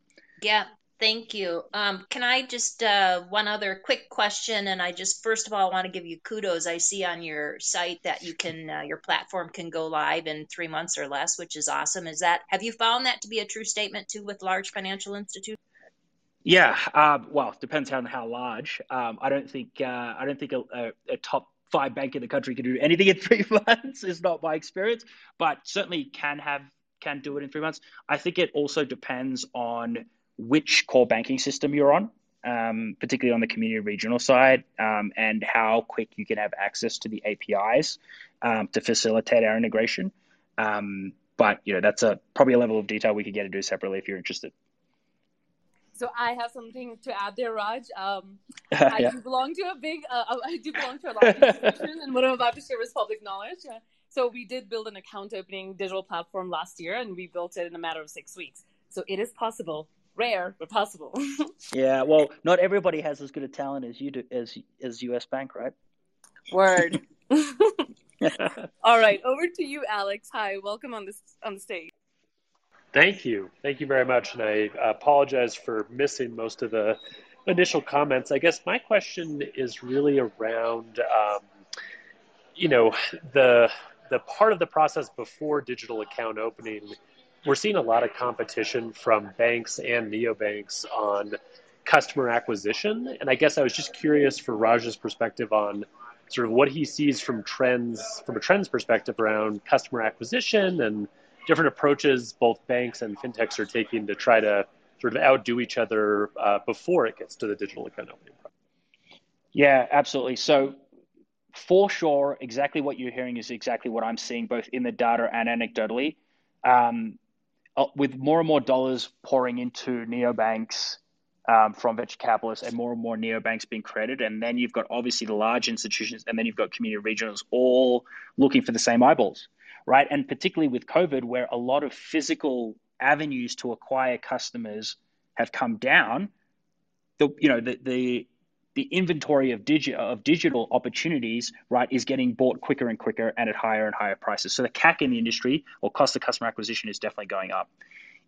Yeah, thank you. Um, can I just uh, one other quick question? And I just first of all want to give you kudos. I see on your site that you can uh, your platform can go live in three months or less, which is awesome. Is that have you found that to be a true statement too with large financial institutions?
Yeah, um, well, depends on how large. Um, I don't think uh, I don't think a, a, top five bank in the country can do anything in (laughs) three months. is not my experience, but certainly can have can do it in three months. I think it also depends on which core banking system you're on, um, particularly on the community regional side, um, and how quick you can have access to the APIs um, to facilitate our integration. Um, but you know that's a probably a level of detail we could get into separately if you're interested.
So I have something to add there, Raj. Um, (laughs) I yeah. do belong to a big, uh, I do belong to a large institution, and what I'm about to share is public knowledge. Uh, so we did build an account opening digital platform last year, and we built it in a matter of six weeks. So it is possible rare but possible. (laughs)
yeah, well, not everybody has as good a talent as you do as as US Bank, right?
Word. (laughs) (laughs) All right, over to you, Alex. Hi, welcome on this on the stage.
Thank you, thank you very much, and I apologize for missing most of the initial comments. I guess my question is really around, um, you know, the the part of the process before digital account opening we're seeing a lot of competition from banks and neobanks on customer acquisition. And I guess I was just curious for Raj's perspective on sort of what he sees from trends, from a trends perspective around customer acquisition and different approaches both banks and fintechs are taking to try to sort of outdo each other uh, before it gets to the digital account opening.
Yeah, absolutely. So for sure, exactly what you're hearing is exactly what I'm seeing both in the data and anecdotally. Um, with more and more dollars pouring into neobanks um, from venture capitalists and more and more neobanks being created. And then you've got obviously the large institutions and then you've got community regionals all looking for the same eyeballs, right? And particularly with COVID, where a lot of physical avenues to acquire customers have come down, the you know the the the inventory of, digi- of digital opportunities, right, is getting bought quicker and quicker and at higher and higher prices. So the CAC in the industry or cost of customer acquisition is definitely going up.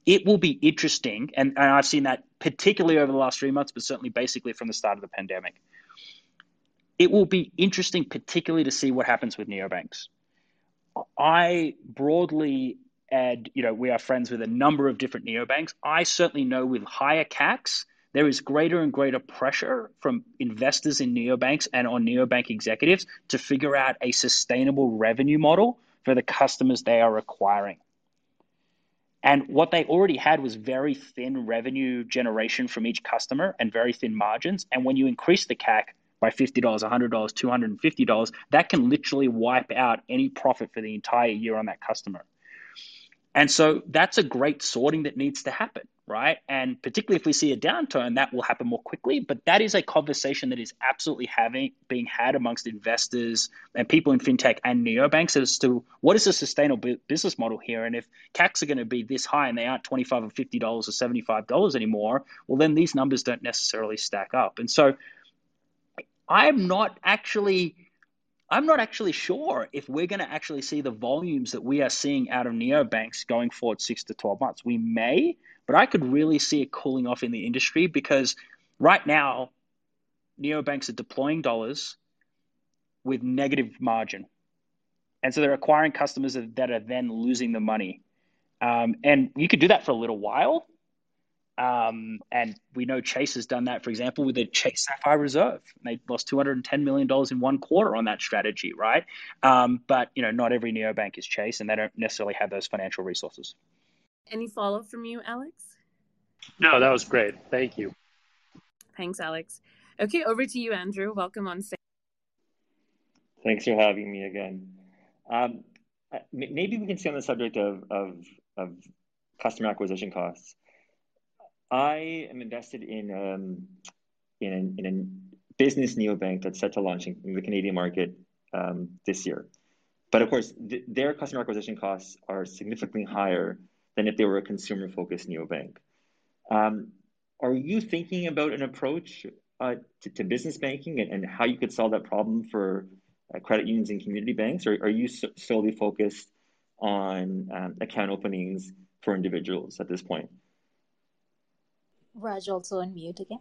It will be interesting, and, and I've seen that particularly over the last three months, but certainly basically from the start of the pandemic. It will be interesting, particularly to see what happens with neobanks. I broadly and you know we are friends with a number of different neobanks. I certainly know with higher CACs, there is greater and greater pressure from investors in neobanks and on neobank executives to figure out a sustainable revenue model for the customers they are acquiring. And what they already had was very thin revenue generation from each customer and very thin margins. And when you increase the CAC by $50, $100, $250, that can literally wipe out any profit for the entire year on that customer. And so that's a great sorting that needs to happen right? And particularly if we see a downturn, that will happen more quickly. But that is a conversation that is absolutely having being had amongst investors and people in fintech and neobanks as to what is a sustainable business model here. And if CACs are going to be this high and they aren't twenty five or fifty dollars or seventy five dollars anymore, well then these numbers don't necessarily stack up. And so I'm not actually I'm not actually sure if we're going to actually see the volumes that we are seeing out of neobanks going forward six to 12 months. We may, but I could really see it cooling off in the industry because right now, neobanks are deploying dollars with negative margin. And so they're acquiring customers that are then losing the money. Um, and you could do that for a little while, um, and we know Chase has done that, for example, with the Chase Sapphire Reserve. They lost $210 million in one quarter on that strategy, right? Um, but, you know, not every neobank is Chase, and they don't necessarily have those financial resources.
Any follow up from you, Alex?
No, that was great. Thank you.
Thanks, Alex. Okay, over to you, Andrew. Welcome on stage.
Thanks for having me again. Um, maybe we can stay on the subject of, of, of customer acquisition costs. I am invested in um, in, a, in a business neobank that's set to launch in the Canadian market um, this year. But of course, th- their customer acquisition costs are significantly higher than if they were a consumer focused neobank. Um, are you thinking about an approach uh, to, to, business banking and, and, how you could solve that problem for uh, credit unions and community banks, or are you so- solely focused on um, account openings for individuals at this point?
Raj also on mute again.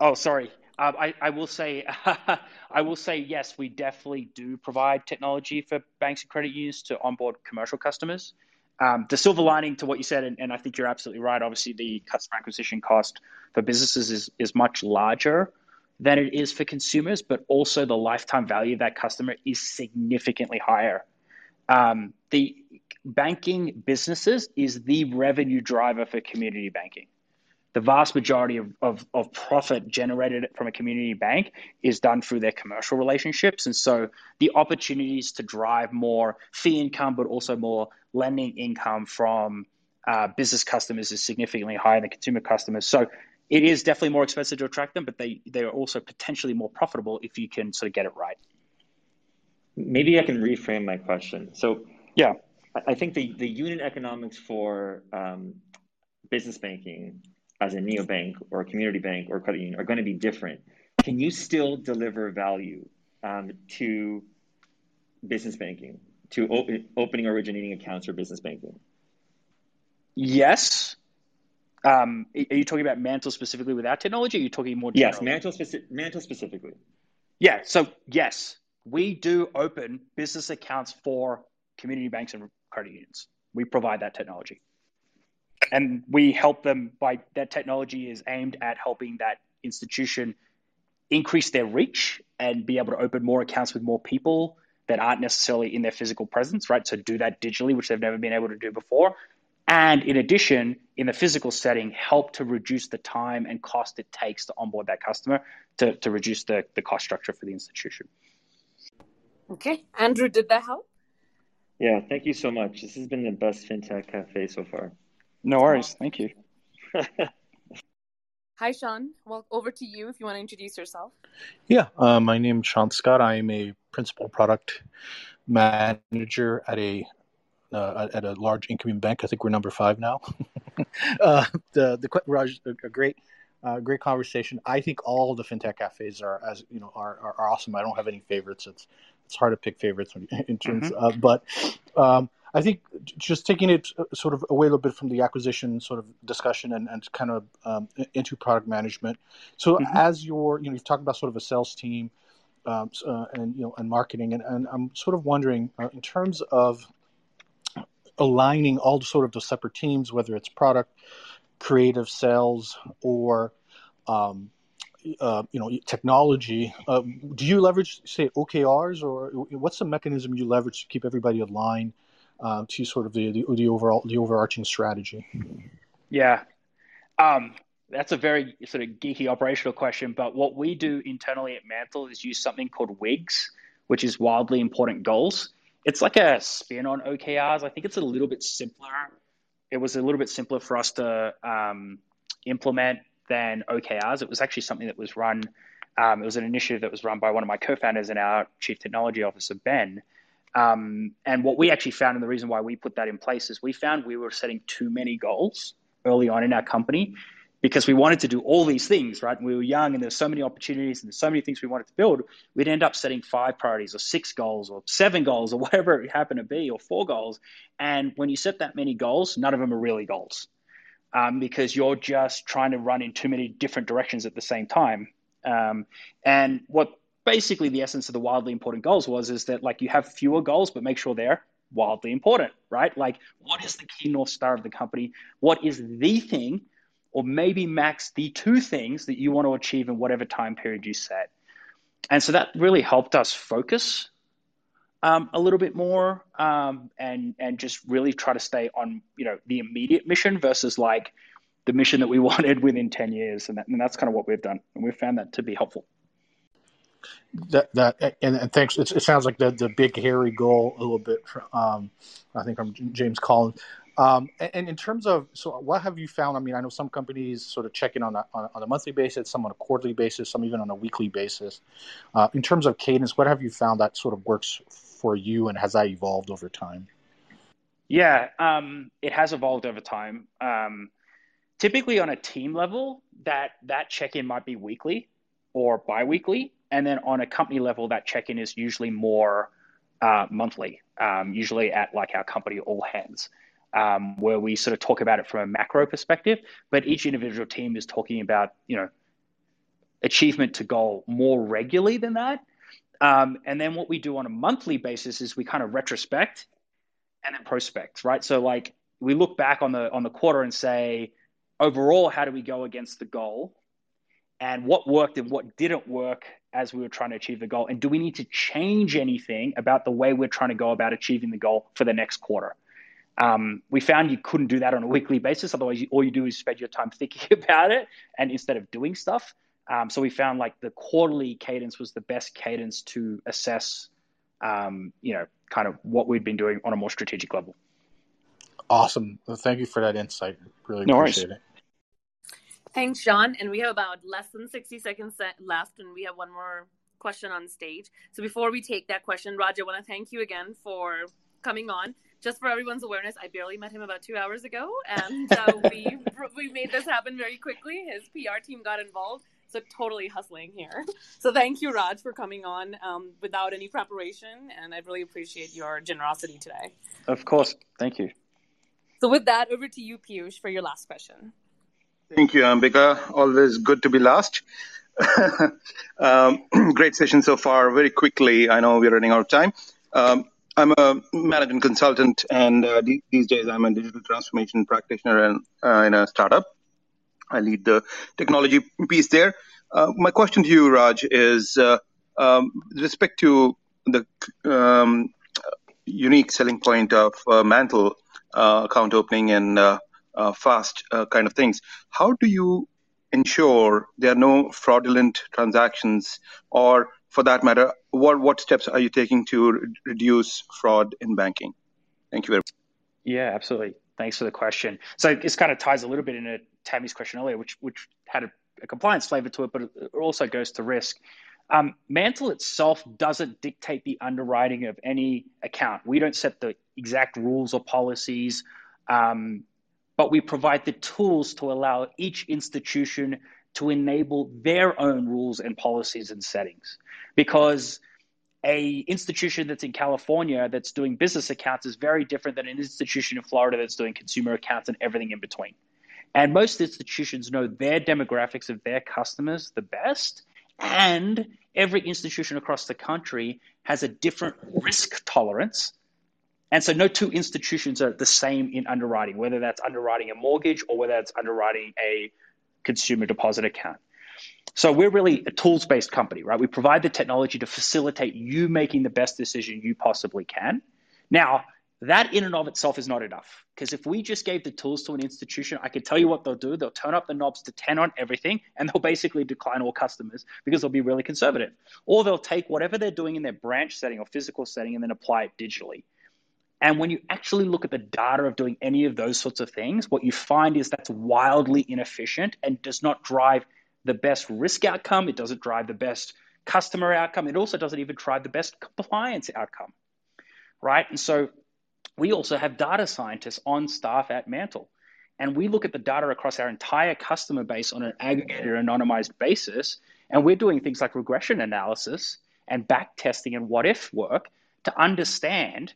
Oh, sorry. Um, I, I will say, (laughs) I will say yes. We definitely do provide technology for banks and credit unions to onboard commercial customers. Um, the silver lining to what you said, and, and, I think you're absolutely right. Obviously, the customer acquisition cost for businesses is is much larger than it is for consumers, but also the lifetime value of that customer is significantly higher. Um, the banking businesses is the revenue driver for community banking the vast majority of, of, of, profit generated from a community bank is done through their commercial relationships. And so the opportunities to drive more fee income, but also more lending income from uh, business customers is significantly higher than consumer customers. So it is definitely more expensive to attract them, but they, they are also potentially more profitable if you can sort of get it right.
Maybe I can reframe my question. So,
yeah,
I think the, the unit economics for um, business banking as a neobank or a community bank or credit union are going to be different. Can you still deliver value um, to business banking, to op- opening originating accounts for business banking?
Yes. Um, are you talking about Mantle specifically with our technology? Or are you talking more generally?
Yes, Mantle, speci- Mantle specifically.
Yeah. So yes, we do open business accounts for community banks and credit unions. We provide that technology and we help them by that technology is aimed at helping that institution increase their reach and be able to open more accounts with more people that aren't necessarily in their physical presence, right? So do that digitally, which they've never been able to do before. And in addition, in the physical setting, help to reduce the time and cost it takes to onboard that customer to, to reduce the, the cost structure for the institution.
Okay. Andrew, did that help?
Yeah, thank you so much. This has been the best FinTech Cafe so far.
No worries. Thank you. (laughs)
Hi, Sean. Well, over to you if you want to introduce yourself.
Yeah, uh, my name is Sean Scott. I am a principal product manager at a uh, at a large income bank. I think we're number five now. (laughs) uh, the the Raj, a great uh, great conversation. I think all the fintech cafes are as you know are, are, are awesome. I don't have any favorites. It's it's hard to pick favorites (laughs) in terms, mm-hmm. of, but um, I think just taking it uh, sort of away a little bit from the acquisition sort of discussion and, and kind of um, into product management. So mm-hmm. as you're, you know, you've talked about sort of a sales team um, uh, and, you know, and marketing. And, and I'm sort of wondering uh, in terms of aligning all the sort of the separate teams, whether it's product, creative sales, or, um, uh, you know, technology. Uh, do you leverage, say, OKRs, or what's the mechanism you leverage to keep everybody aligned uh, to sort of the, the, the overall the overarching strategy?
Yeah, um, that's a very sort of geeky operational question. But what we do internally at Mantle is use something called WIGs, which is wildly important goals. It's like a spin on OKRs. I think it's a little bit simpler it was a little bit simpler for us to um, implement than OKRs. It was actually something that was run. Um, it was an initiative that was run by one of my co-founders and our chief technology officer Ben. Um, and what we actually found, and the reason why we put that in place, is we found we were setting too many goals early on in our company because we wanted to do all these things, right? we were young and there's so many opportunities and there's so many things we wanted to build. We'd end up setting five priorities or six goals or seven goals or (laughs) whatever it happened to be or four goals. And when you set that many goals, none of them are really goals um, because you're just trying to run in too many different directions at the same time. Um, and what basically the essence of the wildly important goals was is that like you have fewer goals, but make sure they're wildly important, right? Like what is the key north star of the company? What is the thing, or maybe max the two things that you want to achieve in whatever time period you set? And so that really helped us focus um, a little bit more um, and and just really try to stay on you know the immediate mission versus like the mission that we (laughs) wanted within 10 years and, that, and that's kind of what we've done and we've found that to be helpful
that that and, and thanks. It, sounds like the the big hairy goal a little bit um, i think from james collins. Um, and, and, in terms of so what have you found? I mean i know some companies sort of check in on a, on a monthly basis some on a quarterly basis some even on a weekly basis. Uh, in terms of cadence what have you found that sort of works for you, and has that evolved over time?
Yeah, um, it has evolved over time. Um, typically, on a team level, that that check-in might be weekly or biweekly, and then on a company level, that check-in is usually more uh, monthly. Um, usually at like our company all hands, um, where we sort of talk about it from a macro perspective, but each individual team is talking about you know achievement to goal more regularly than that. Um, and then what we do on a monthly basis is we kind of retrospect and then prospect, right? So like we look back on the on the quarter and say, overall, how do we go against the goal? And what worked and what didn't work as we were trying to achieve the goal? And do we need to change anything about the way we're trying to go about achieving the goal for the next quarter? Um, we found you couldn't do that on a weekly basis. Otherwise, you, all you do is spend your time (laughs) thinking about it and instead of doing stuff. Um, so we found like the quarterly cadence was the best cadence to assess, um, you know, kind of what we'd been doing on a more strategic level.
Awesome. Well, thank you for that insight. Really no appreciate worries. it.
Thanks, John. And we have about less than 60 seconds left, and we have one more question on stage. So before we take that question, Raj, I want to thank you again for coming on. Just for everyone's awareness, I barely met him about two hours ago, and uh, (laughs) we we made this happen very quickly. His PR team got involved, so totally hustling here. (laughs) So thank you, Raj, for coming on um, without any preparation, and I really appreciate your generosity today.
Of course, thank you.
So with that, over to you, Piyush, for your last question.
Thank you, Ambika. Always good to be last. (laughs) um, (clears throat) great session so far. Very quickly, I know we're running out of time. Um, I'm a management consultant, and uh, these days I'm a digital transformation practitioner in, uh, in a startup. I lead the technology piece there. Uh, my question to you, Raj, is uh, um, with respect to the um, unique selling point of uh, Mantle uh, account opening and uh, uh, fast kind of things. How do you ensure there are no fraudulent transactions, or for that matter, what what steps are you taking to re- reduce fraud in banking? Thank you very much.
Yeah, absolutely. Thanks for the question. So this kind of ties a little bit into Tammy's question earlier, which which had a, a compliance flavor to it, but it also goes to risk. Um, Mantle itself doesn't dictate the underwriting of any account. We don't set the exact rules or policies, um, but we provide the tools to allow each institution to enable their own rules and policies and settings. Because a institution that's in California that's doing business accounts is very different than an institution in Florida that's doing consumer accounts and everything in between. And most institutions know their demographics of their customers the best. And every institution across the country has a different risk tolerance. And so no two institutions are the same in underwriting, whether that's underwriting a mortgage or whether that's underwriting a consumer deposit account. So we're really a tools based company, right? We provide the technology to facilitate you making the best decision you possibly can. Now, that in and of itself is not enough. Because if we just gave the tools to an institution, I could tell you what they'll do. They'll turn up the knobs to 10 on everything, and they'll basically decline all customers because they'll be really conservative. Or they'll take whatever they're doing in their branch setting or physical setting and then apply it digitally. And when you actually look at the data of doing any of those sorts of things, what you find is that's wildly inefficient and does not drive the best risk outcome. It doesn't drive the best customer outcome. It also doesn't even drive the best compliance outcome, right? And so we also have data scientists on staff at Mantle. And we look at the data across our entire customer base on an aggregated, anonymized basis. And we're doing things like regression analysis and back testing and what if work to understand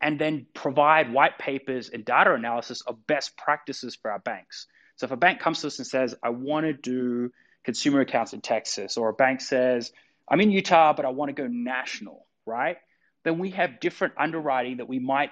and then provide white papers and data analysis of best practices for our banks. So if a bank comes to us and says, I want to do consumer accounts in Texas, or a bank says, I'm in Utah, but I want to go national, right? Then we have different underwriting that we might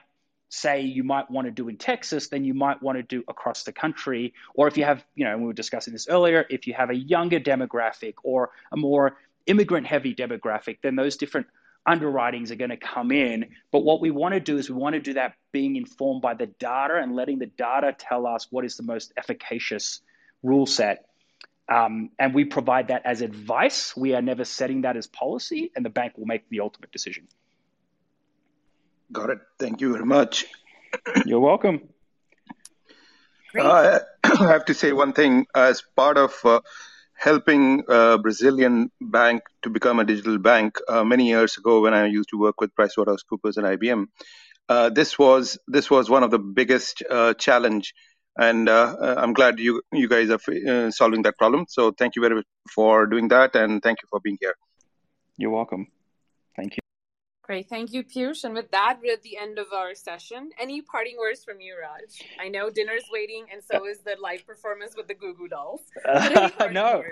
say you might want to do in Texas than you might want to do across the country. Or if you have, you know, we were discussing this earlier, if you have a younger demographic or a more immigrant heavy demographic, then those different underwritings are going to come in. But what we want to do is we want to do that being informed by the data and letting the data tell us what is the most efficacious rule set. Um, and we provide that as advice. We are never setting that as policy, and the bank will make the ultimate decision.
Got it. Thank you very much.
You're welcome.
Uh, (coughs) I have to say one thing as part of uh, helping a Brazilian bank to become a digital bank uh, many years ago when I used to work with PricewaterhouseCoopers and IBM. Uh, this was this was one of the biggest uh, challenge, and uh, uh, I'm glad you you guys are uh, solving that problem. So thank you very much for doing that, and thank you for being here.
You're welcome. Thank you.
Great. Thank you, Piyush. And with that, we're at the end of our session. Any parting words from you, Raj? I know dinner's waiting, and so is the live performance with the Goo Goo Dolls. (laughs)
Uh, no,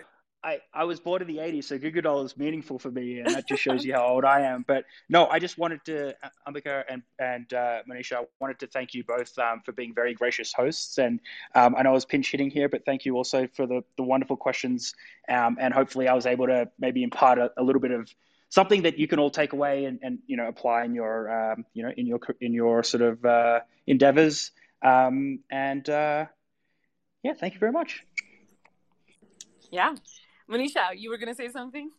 I, I was born in the 80s, so Goo Goo Doll is meaningful for me, and that just shows you how old I am. But no, I just wanted to, Ambika and, and uh, Manisha, I wanted to thank you both um, for being very gracious hosts. And um, I know I was pinch hitting here, but thank you also for the, the wonderful questions. Um, and hopefully I was able to maybe impart a, a little bit of something that you can all take away and, and you know apply in your um, you know in your in your sort of uh, endeavors. Um, and uh, yeah, thank you very much.
Yeah, Manisha, you were gonna say something.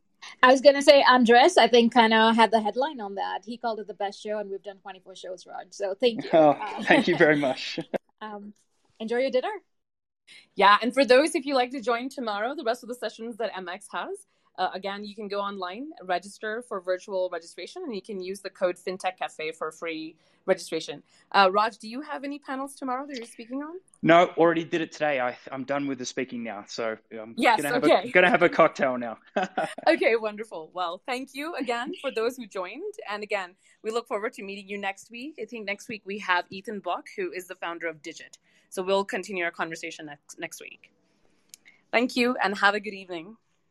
I was gonna say Andres. I think kind of had the headline on that. He called it the best show, and we've done 24 shows, Raj. So thank you. (laughs)
Oh, uh, thank you very much. (laughs) (laughs)
um, enjoy your dinner.
Yeah, and for those if you like to join tomorrow, the rest of the sessions that MX has, uh, again, you can go online, register for virtual registration, and you can use the code FinTech Cafe for free registration. Uh, Raj, do you have any panels tomorrow that you're speaking on?
No, already did it today. I, am done with the speaking now, so I'm
yes,
gonna have
okay.
a, gonna have a cocktail now. (laughs)
okay, wonderful. Well, thank you again for those who joined, and again, we look forward to meeting you next week. I think next week we have Ethan Bloch, who is the founder of Digit. So we'll continue our conversation next next week. Thank you, and have a good evening.